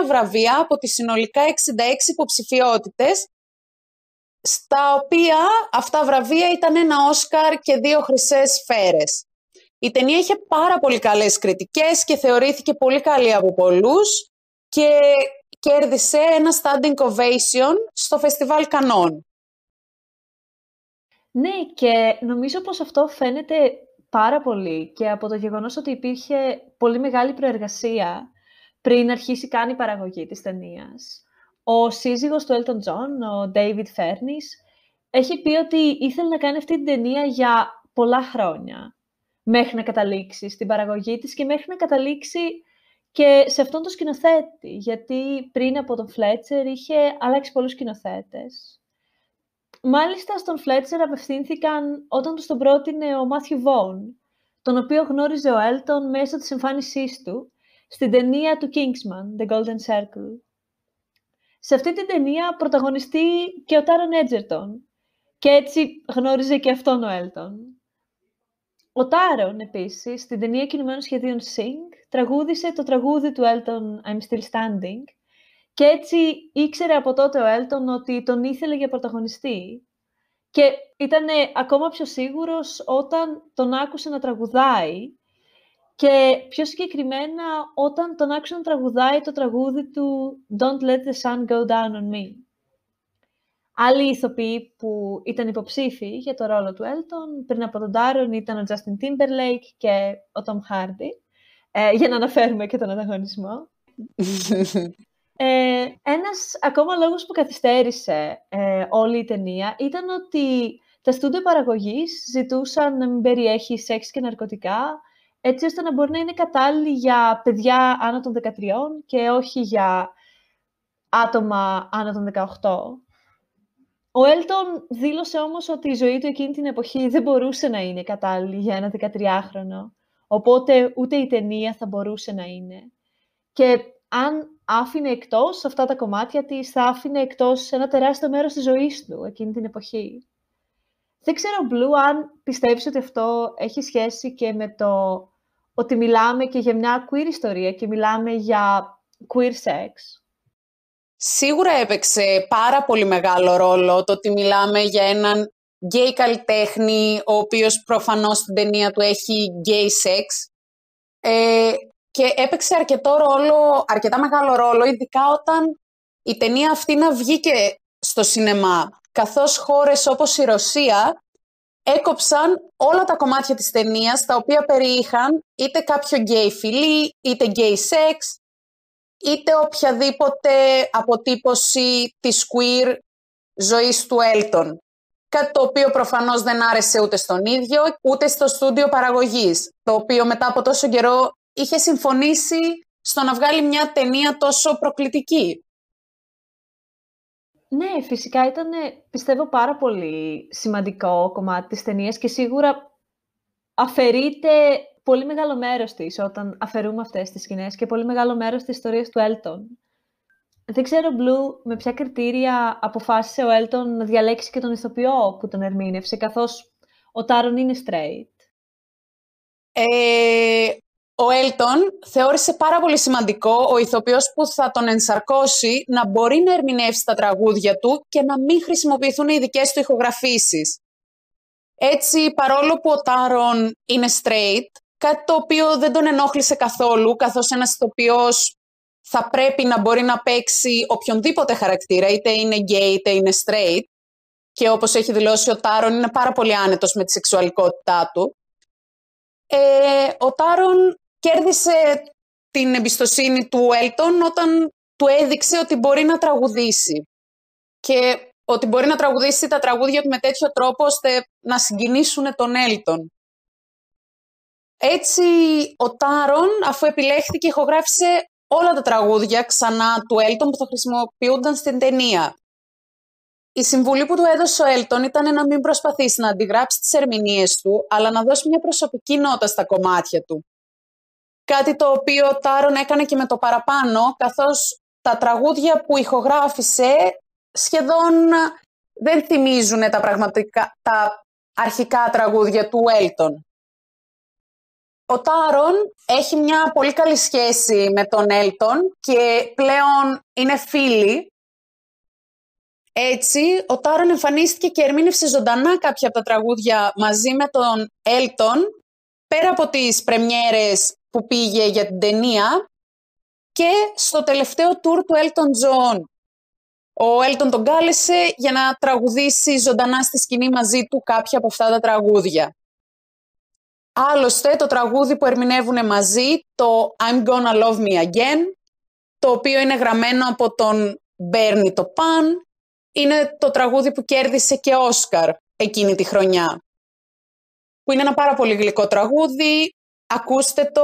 Speaker 3: 21 βραβεία από τις συνολικά 66 υποψηφιότητες, στα οποία αυτά βραβεία ήταν ένα Όσκαρ και δύο χρυσές σφαίρες. Η ταινία είχε πάρα πολύ καλές κριτικές και θεωρήθηκε πολύ καλή από πολλούς και κέρδισε ένα standing ovation στο φεστιβάλ Κανών.
Speaker 5: Ναι, και νομίζω πως αυτό φαίνεται πάρα πολύ και από το γεγονός ότι υπήρχε πολύ μεγάλη προεργασία πριν αρχίσει καν η παραγωγή της ταινίας. Ο σύζυγος του Elton John, ο David Furniss, έχει πει ότι ήθελε να κάνει αυτή την ταινία για πολλά χρόνια, μέχρι να καταλήξει στην παραγωγή της και μέχρι να καταλήξει και σε αυτόν τον σκηνοθέτη, γιατί πριν από τον Fletcher είχε αλλάξει πολλούς σκηνοθέτες. Μάλιστα στον Fletcher απευθύνθηκαν όταν τους τον πρότεινε ο Μάθιου Βόν, τον οποίο γνώριζε ο Έλτον μέσω της εμφάνισής του στην ταινία του Kingsman, The Golden Circle. Σε αυτή την ταινία πρωταγωνιστεί και ο Τάρον Έτζερτον και έτσι γνώριζε και αυτόν ο Έλτον. Ο Τάρον, επίσης, στην ταινία κινουμένων σχεδίων Sing, τραγούδισε το τραγούδι του Έλτον I'm Still Standing και έτσι ήξερε από τότε ο Έλτον ότι τον ήθελε για πρωταγωνιστή. Και ήταν ακόμα πιο σίγουρος όταν τον άκουσε να τραγουδάει και πιο συγκεκριμένα όταν τον άκουσε να τραγουδάει το τραγούδι του Don't let the sun go down on me. Άλλοι ηθοποιοί που ήταν υποψήφοι για το ρόλο του Έλτον πριν από τον Τάρον ήταν ο Justin Timberlake και ο Tom Hardy, ε, για να αναφέρουμε και τον ανταγωνισμό. ε, ένας ακόμα λόγος που καθυστέρησε ε, όλη η ταινία ήταν ότι τα στούντιο παραγωγής ζητούσαν να μην περιέχει σεξ και ναρκωτικά, έτσι ώστε να μπορεί να είναι κατάλληλη για παιδιά άνω των 13 και όχι για άτομα άνω των 18. Ο Έλτον δήλωσε όμως ότι η ζωή του εκείνη την εποχή δεν μπορούσε να είναι κατάλληλη για ένα 13χρονο, οπότε ούτε η ταινία θα μπορούσε να είναι. Και αν άφηνε εκτός αυτά τα κομμάτια της, θα άφηνε εκτός ένα τεράστιο μέρος της ζωής του εκείνη την εποχή. Δεν ξέρω, Blue, αν πιστεύεις ότι αυτό έχει σχέση και με το ότι μιλάμε και για μια queer ιστορία και μιλάμε για queer sex.
Speaker 3: Σίγουρα έπαιξε πάρα πολύ μεγάλο ρόλο το ότι μιλάμε για έναν γκέι καλλιτέχνη, ο οποίος προφανώς στην ταινία του έχει γκέι σεξ. Ε, και έπαιξε αρκετό ρόλο, αρκετά μεγάλο ρόλο, ειδικά όταν η ταινία αυτή να βγήκε στο σινεμά. Καθώς χώρες όπως η Ρωσία έκοψαν όλα τα κομμάτια της ταινίας τα οποία περιείχαν είτε κάποιο γκέι φιλί, είτε γκέι σεξ, είτε οποιαδήποτε αποτύπωση της queer ζωής του Έλτον. Κάτι το οποίο προφανώς δεν άρεσε ούτε στον ίδιο, ούτε στο στούντιο παραγωγής, το οποίο μετά από τόσο καιρό είχε συμφωνήσει στο να βγάλει μια ταινία τόσο προκλητική.
Speaker 5: Ναι, φυσικά ήταν, πιστεύω, πάρα πολύ σημαντικό κομμάτι της ταινίας και σίγουρα αφαιρείται πολύ μεγάλο μέρος της όταν αφαιρούμε αυτές τις σκηνές και πολύ μεγάλο μέρος της ιστορίας του Έλτον. Δεν ξέρω, Blue, με ποια κριτήρια αποφάσισε ο Έλτον να διαλέξει και τον ηθοποιό που τον ερμήνευσε, καθώς ο Τάρον είναι straight;
Speaker 3: Ε, ο Έλτον θεώρησε πάρα πολύ σημαντικό ο ηθοποιός που θα τον ενσαρκώσει να μπορεί να ερμηνεύσει τα τραγούδια του και να μην χρησιμοποιηθούν οι δικές του ηχογραφήσεις. Έτσι, παρόλο που ο Τάρον είναι straight, κάτι το οποίο δεν τον ενόχλησε καθόλου, καθώς ένας ηθοποιός θα πρέπει να μπορεί να παίξει οποιονδήποτε χαρακτήρα, είτε είναι gay είτε είναι straight, και όπως έχει δηλώσει ο Τάρον είναι πάρα πολύ άνετος με τη σεξουαλικότητά του. Ε, ο Τάρον κέρδισε την εμπιστοσύνη του Έλτον όταν του έδειξε ότι μπορεί να τραγουδήσει. Και ότι μπορεί να τραγουδήσει τα τραγούδια του με τέτοιο τρόπο ώστε να συγκινήσουν τον Έλτον. Έτσι, ο Τάρον, αφού επιλέχθηκε, ηχογράφησε όλα τα τραγούδια ξανά του Έλτον που θα χρησιμοποιούνταν στην ταινία. Η συμβουλή που του έδωσε ο Έλτον ήταν να μην προσπαθήσει να αντιγράψει τις ερμηνείες του, αλλά να δώσει μια προσωπική νότα στα κομμάτια του. Κάτι το οποίο ο Τάρον έκανε και με το παραπάνω, καθώς τα τραγούδια που ηχογράφησε σχεδόν δεν θυμίζουν τα, πραγματικά, τα αρχικά τραγούδια του Έλτον. Ο Τάρον έχει μια πολύ καλή σχέση με τον Έλτον και πλέον είναι φίλοι. Έτσι, ο Τάρον εμφανίστηκε και ερμήνευσε ζωντανά κάποια από τα τραγούδια μαζί με τον Έλτον, πέρα από τις πρεμιέρες που πήγε για την ταινία και στο τελευταίο τουρ του Έλτον Τζον. Ο Έλτον τον κάλεσε για να τραγουδήσει ζωντανά στη σκηνή μαζί του κάποια από αυτά τα τραγούδια. Άλλωστε, το τραγούδι που ερμηνεύουν μαζί, το I'm Gonna Love Me Again, το οποίο είναι γραμμένο από τον Μπέρνι το Παν, είναι το τραγούδι που κέρδισε και Όσκαρ εκείνη τη χρονιά. Που είναι ένα πάρα πολύ γλυκό τραγούδι, ακούστε το,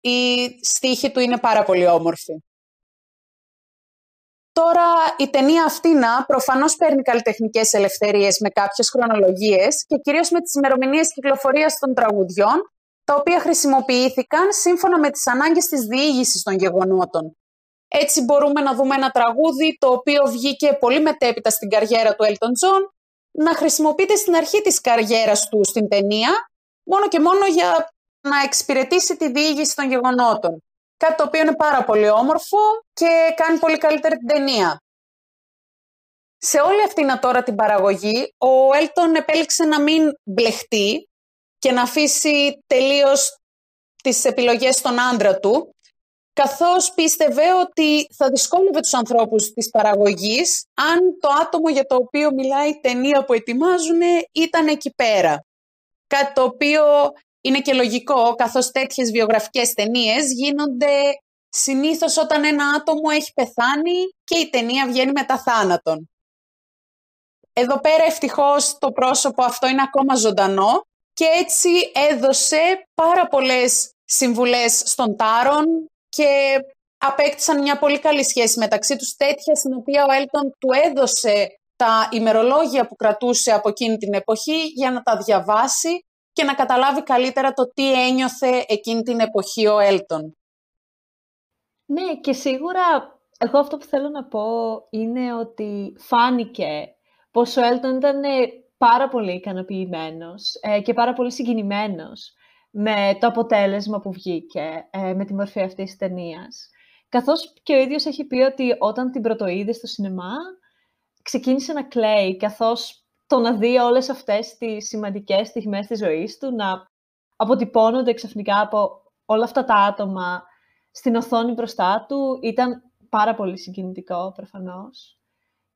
Speaker 3: η στίχη του είναι πάρα πολύ όμορφη. Τώρα η ταινία αυτή να προφανώς παίρνει καλλιτεχνικές ελευθερίες με κάποιες χρονολογίες και κυρίως με τις ημερομηνίες κυκλοφορίας των τραγουδιών, τα οποία χρησιμοποιήθηκαν σύμφωνα με τις ανάγκες της διήγησης των γεγονότων. Έτσι μπορούμε να δούμε ένα τραγούδι το οποίο βγήκε πολύ μετέπειτα στην καριέρα του Elton John να χρησιμοποιείται στην αρχή της καριέρας του στην ταινία μόνο και μόνο για να εξυπηρετήσει τη διήγηση των γεγονότων. Κάτι το οποίο είναι πάρα πολύ όμορφο και κάνει πολύ καλύτερη την ταινία. Σε όλη αυτήν τώρα την παραγωγή, ο Έλτον επέλεξε να μην μπλεχτεί και να αφήσει τελείως τις επιλογές στον άντρα του, καθώς πίστευε ότι θα δυσκόλευε τους ανθρώπους της παραγωγής αν το άτομο για το οποίο μιλάει η ταινία που ετοιμάζουν ήταν εκεί πέρα. Κάτι το οποίο είναι και λογικό, καθώς τέτοιες βιογραφικές ταινίες γίνονται συνήθως όταν ένα άτομο έχει πεθάνει και η ταινία βγαίνει μετά θάνατον. Εδώ πέρα ευτυχώς το πρόσωπο αυτό είναι ακόμα ζωντανό και έτσι έδωσε πάρα πολλές συμβουλές στον Τάρον και απέκτησαν μια πολύ καλή σχέση μεταξύ τους τέτοια στην οποία ο Έλτον του έδωσε τα ημερολόγια που κρατούσε από εκείνη την εποχή για να τα διαβάσει και να καταλάβει καλύτερα το τι ένιωθε εκείνη την εποχή ο Έλτον.
Speaker 5: Ναι, και σίγουρα εγώ αυτό που θέλω να πω είναι ότι φάνηκε πως ο Έλτον ήταν πάρα πολύ ικανοποιημένος ε, και πάρα πολύ συγκινημένος με το αποτέλεσμα που βγήκε ε, με τη μορφή αυτής της ταινίας. Καθώς και ο ίδιος έχει πει ότι όταν την πρωτοείδε στο σινεμά, ξεκίνησε να κλαίει, καθώς το να δει όλες αυτές τις σημαντικές στιγμές της ζωής του να αποτυπώνονται ξαφνικά από όλα αυτά τα άτομα στην οθόνη μπροστά του ήταν πάρα πολύ συγκινητικό προφανώς.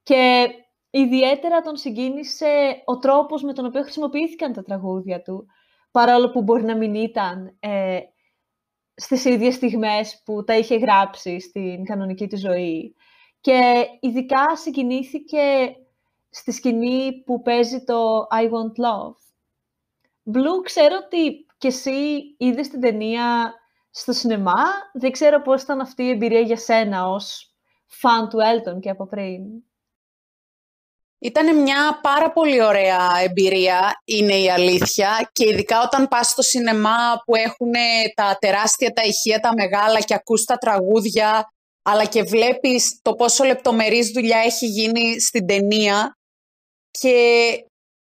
Speaker 5: Και ιδιαίτερα τον συγκίνησε ο τρόπος με τον οποίο χρησιμοποιήθηκαν τα τραγούδια του, παρόλο που μπορεί να μην ήταν ε, στις ίδιες στιγμές που τα είχε γράψει στην κανονική του ζωή. Και ειδικά συγκινήθηκε στη σκηνή που παίζει το I Want Love. Blue, ξέρω ότι και εσύ είδες την ταινία στο σινεμά. Δεν ξέρω πώς ήταν αυτή η εμπειρία για σένα ως φαν του Elton και από πριν.
Speaker 3: Ήταν μια πάρα πολύ ωραία εμπειρία, είναι η αλήθεια. Και ειδικά όταν πας στο σινεμά που έχουν τα τεράστια τα ηχεία, τα μεγάλα και ακούς τα τραγούδια, αλλά και βλέπεις το πόσο λεπτομερής δουλειά έχει γίνει στην ταινία και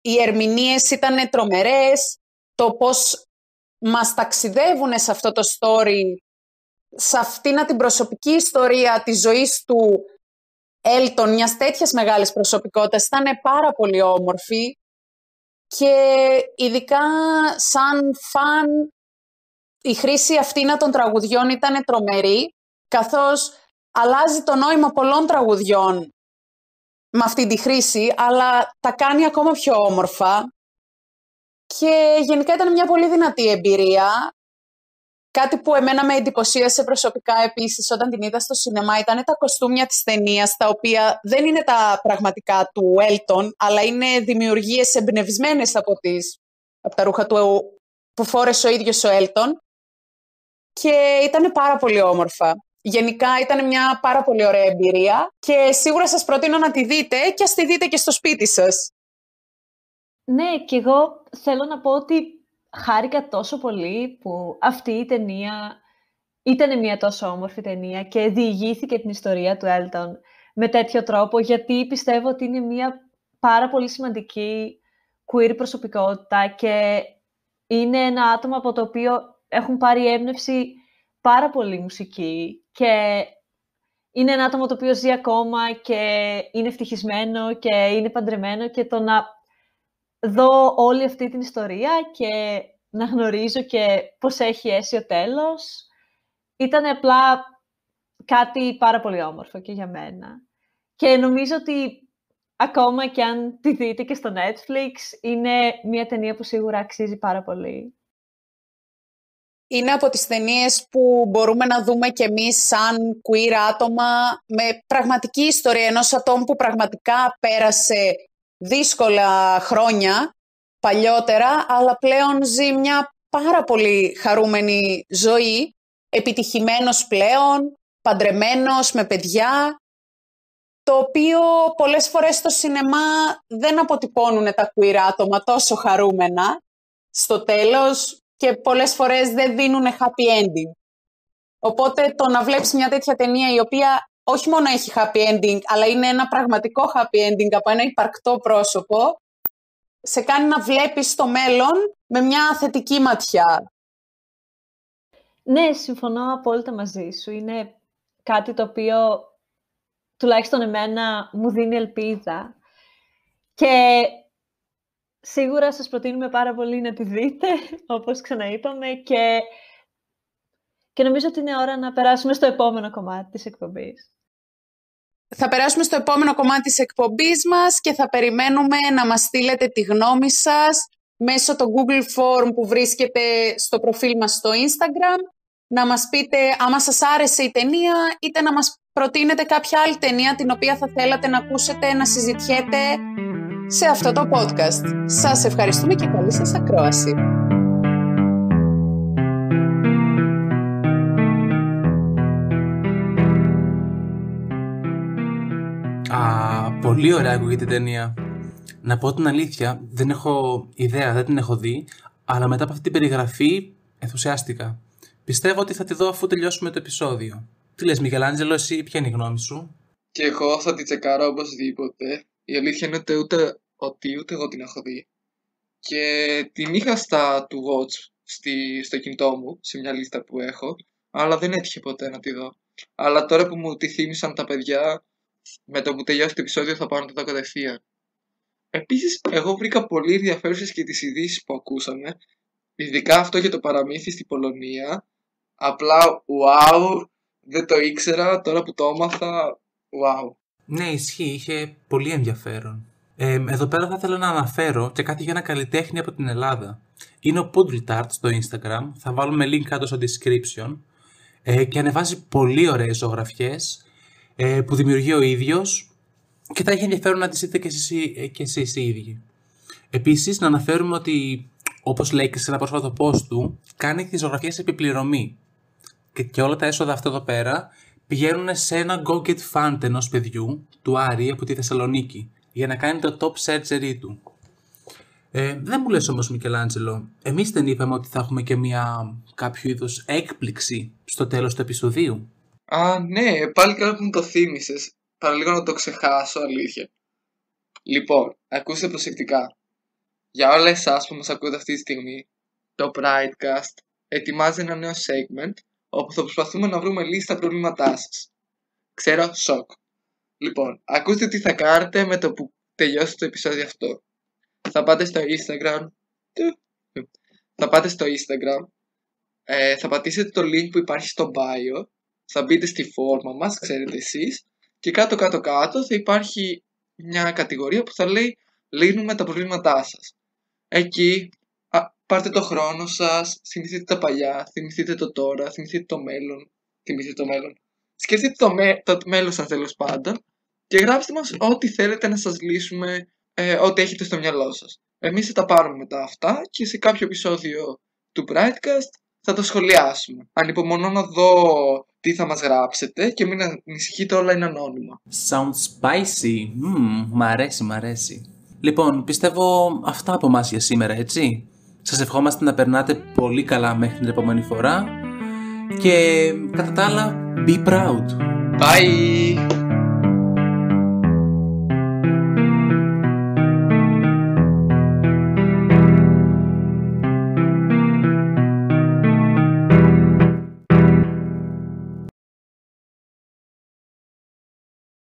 Speaker 3: οι ερμηνείες ήταν τρομερές, το πώς μας ταξιδεύουν σε αυτό το story, σε αυτήν την προσωπική ιστορία της ζωής του Έλτον, μιας τέτοιας μεγάλης προσωπικότητας, ήταν πάρα πολύ όμορφη. Και ειδικά σαν φαν η χρήση αυτήν των τραγουδιών ήταν τρομερή, καθώς αλλάζει το νόημα πολλών τραγουδιών με αυτή τη χρήση, αλλά τα κάνει ακόμα πιο όμορφα. Και γενικά ήταν μια πολύ δυνατή εμπειρία. Κάτι που εμένα με εντυπωσίασε προσωπικά επίσης όταν την είδα στο σινεμά ήταν τα κοστούμια της ταινίας, τα οποία δεν είναι τα πραγματικά του Έλτον, αλλά είναι δημιουργίες εμπνευσμένες από, τις, από τα ρούχα του που φόρεσε ο ίδιος ο Έλτον και ήταν πάρα πολύ όμορφα. Γενικά ήταν μια πάρα πολύ ωραία εμπειρία και σίγουρα σας προτείνω να τη δείτε και ας τη δείτε και στο σπίτι σας.
Speaker 5: Ναι, και εγώ θέλω να πω ότι χάρηκα τόσο πολύ που αυτή η ταινία ήταν μια τόσο όμορφη ταινία και διηγήθηκε την ιστορία του Έλτον με τέτοιο τρόπο, γιατί πιστεύω ότι είναι μια πάρα πολύ σημαντική queer προσωπικότητα και είναι ένα άτομο από το οποίο έχουν πάρει έμπνευση πάρα πολύ μουσική και είναι ένα άτομο το οποίο ζει ακόμα και είναι ευτυχισμένο και είναι παντρεμένο και το να δω όλη αυτή την ιστορία και να γνωρίζω και πώς έχει έσει ο τέλος ήταν απλά κάτι πάρα πολύ όμορφο και για μένα. Και νομίζω ότι ακόμα και αν τη δείτε και στο Netflix, είναι μια ταινία που σίγουρα αξίζει πάρα πολύ
Speaker 3: είναι από τις ταινίες που μπορούμε να δούμε και εμείς σαν queer άτομα με πραγματική ιστορία ενός ατόμου που πραγματικά πέρασε δύσκολα χρόνια παλιότερα, αλλά πλέον ζει μια πάρα πολύ χαρούμενη ζωή, επιτυχημένος πλέον, παντρεμένος με παιδιά, το οποίο πολλές φορές στο σινεμά δεν αποτυπώνουν τα queer άτομα τόσο χαρούμενα. Στο τέλος και πολλές φορές δεν δίνουν happy ending. Οπότε το να βλέπεις μια τέτοια ταινία η οποία όχι μόνο έχει happy ending, αλλά είναι ένα πραγματικό happy ending από ένα υπαρκτό πρόσωπο, σε κάνει να βλέπεις το μέλλον με μια θετική ματιά.
Speaker 5: Ναι, συμφωνώ απόλυτα μαζί σου. Είναι κάτι το οποίο τουλάχιστον εμένα μου δίνει ελπίδα. Και Σίγουρα σας προτείνουμε πάρα πολύ να τη δείτε, όπως ξαναείπαμε, και, και νομίζω ότι είναι ώρα να περάσουμε στο επόμενο κομμάτι της εκπομπής.
Speaker 3: Θα περάσουμε στο επόμενο κομμάτι της εκπομπής μας και θα περιμένουμε να μας στείλετε τη γνώμη σας μέσω το Google Form που βρίσκεται στο προφίλ μας στο Instagram, να μας πείτε άμα σας άρεσε η ταινία, είτε να μας προτείνετε κάποια άλλη ταινία την οποία θα θέλατε να ακούσετε, να συζητιέτε σε αυτό το podcast. Σας ευχαριστούμε και καλή σας ακρόαση.
Speaker 1: Α, πολύ ωραία ακούγεται η ταινία. Να πω την αλήθεια, δεν έχω ιδέα, δεν την έχω δει, αλλά μετά από αυτή την περιγραφή ενθουσιάστηκα. Πιστεύω ότι θα τη δω αφού τελειώσουμε το επεισόδιο. Τι λες Μιγελάντζελο, εσύ ποια είναι η γνώμη σου;
Speaker 2: Και εγώ θα τη τσεκάρω οπωσδήποτε. Η αλήθεια είναι ότι ούτε ότι ούτε εγώ την έχω δει. Και την είχα στα to watch στη, στο κινητό μου, σε μια λίστα που έχω, αλλά δεν έτυχε ποτέ να τη δω. Αλλά τώρα που μου τη θύμισαν τα παιδιά, με το που τελειώσει το επεισόδιο θα πάω να τη δω κατευθείαν. Επίσης, εγώ βρήκα πολύ ενδιαφέρουσες και τις ειδήσεις που ακούσαμε, ειδικά αυτό για το παραμύθι στην Πολωνία. Απλά, wow, δεν το ήξερα, τώρα που το έμαθα, wow.
Speaker 1: Ναι, ισχύει, είχε πολύ ενδιαφέρον. Ε, εδώ πέρα θα ήθελα να αναφέρω και κάτι για ένα καλλιτέχνη από την Ελλάδα. Είναι ο Poodle στο Instagram, θα βάλουμε link κάτω στο description. Ε, και ανεβάζει πολύ ωραίες ζωγραφιές ε, που δημιουργεί ο ίδιος. Και θα έχει ενδιαφέρον να τις δείτε και εσείς, ε, και εσείς οι ίδιοι. Επίσης να αναφέρουμε ότι όπως λέει και σε ένα πρόσφατο post του κάνει τις ζωγραφιές επιπληρωμή. Και, και όλα τα έσοδα αυτά εδώ πέρα πηγαίνουν σε ένα Go Get Fund ενός παιδιού του Άρη από τη Θεσσαλονίκη για να κάνει το top surgery του. Ε, δεν μου λες όμως Μικελάντζελο, εμείς δεν είπαμε ότι θα έχουμε και μια κάποιο είδους έκπληξη στο τέλος του επεισοδίου;
Speaker 2: Α, ναι, πάλι καλά που μου το θύμισες. Παραλίγο να το ξεχάσω, αλήθεια. Λοιπόν, ακούστε προσεκτικά. Για όλα εσάς που μας ακούτε αυτή τη στιγμή, το Pridecast ετοιμάζει ένα νέο segment όπου θα προσπαθούμε να βρούμε λύση στα προβλήματά σας. Ξέρω, σοκ. Λοιπόν, ακούστε τι θα κάνετε με το που τελειώσει το επεισόδιο αυτό. Θα πάτε στο Instagram. Θα πάτε στο Instagram. Ε, θα πατήσετε το link που υπάρχει στο bio. Θα μπείτε στη φόρμα μας, ξέρετε εσείς. Και κάτω κάτω κάτω θα υπάρχει μια κατηγορία που θα λέει λύνουμε τα προβλήματά σας. Εκεί α, πάρτε το χρόνο σας, θυμηθείτε τα παλιά, θυμηθείτε το τώρα, θυμηθείτε το μέλλον. Θυμηθείτε το μέλλον. Σκεφτείτε το, μέ, το μέλλον σας τέλος πάντων και γράψτε μας ό,τι θέλετε να σας λύσουμε, ε, ό,τι έχετε στο μυαλό σας. Εμείς θα τα πάρουμε μετά αυτά και σε κάποιο επεισόδιο του Brightcast θα τα σχολιάσουμε. Ανυπομονώ να δω τι θα μας γράψετε και μην ανησυχείτε όλα είναι ανώνυμα.
Speaker 1: Sounds spicy. Mm, μ' αρέσει, μ' αρέσει. Λοιπόν, πιστεύω αυτά από εμάς για σήμερα, έτσι. Σας ευχόμαστε να περνάτε πολύ καλά μέχρι την επόμενη φορά και κατά τα άλλα, be proud.
Speaker 2: Bye!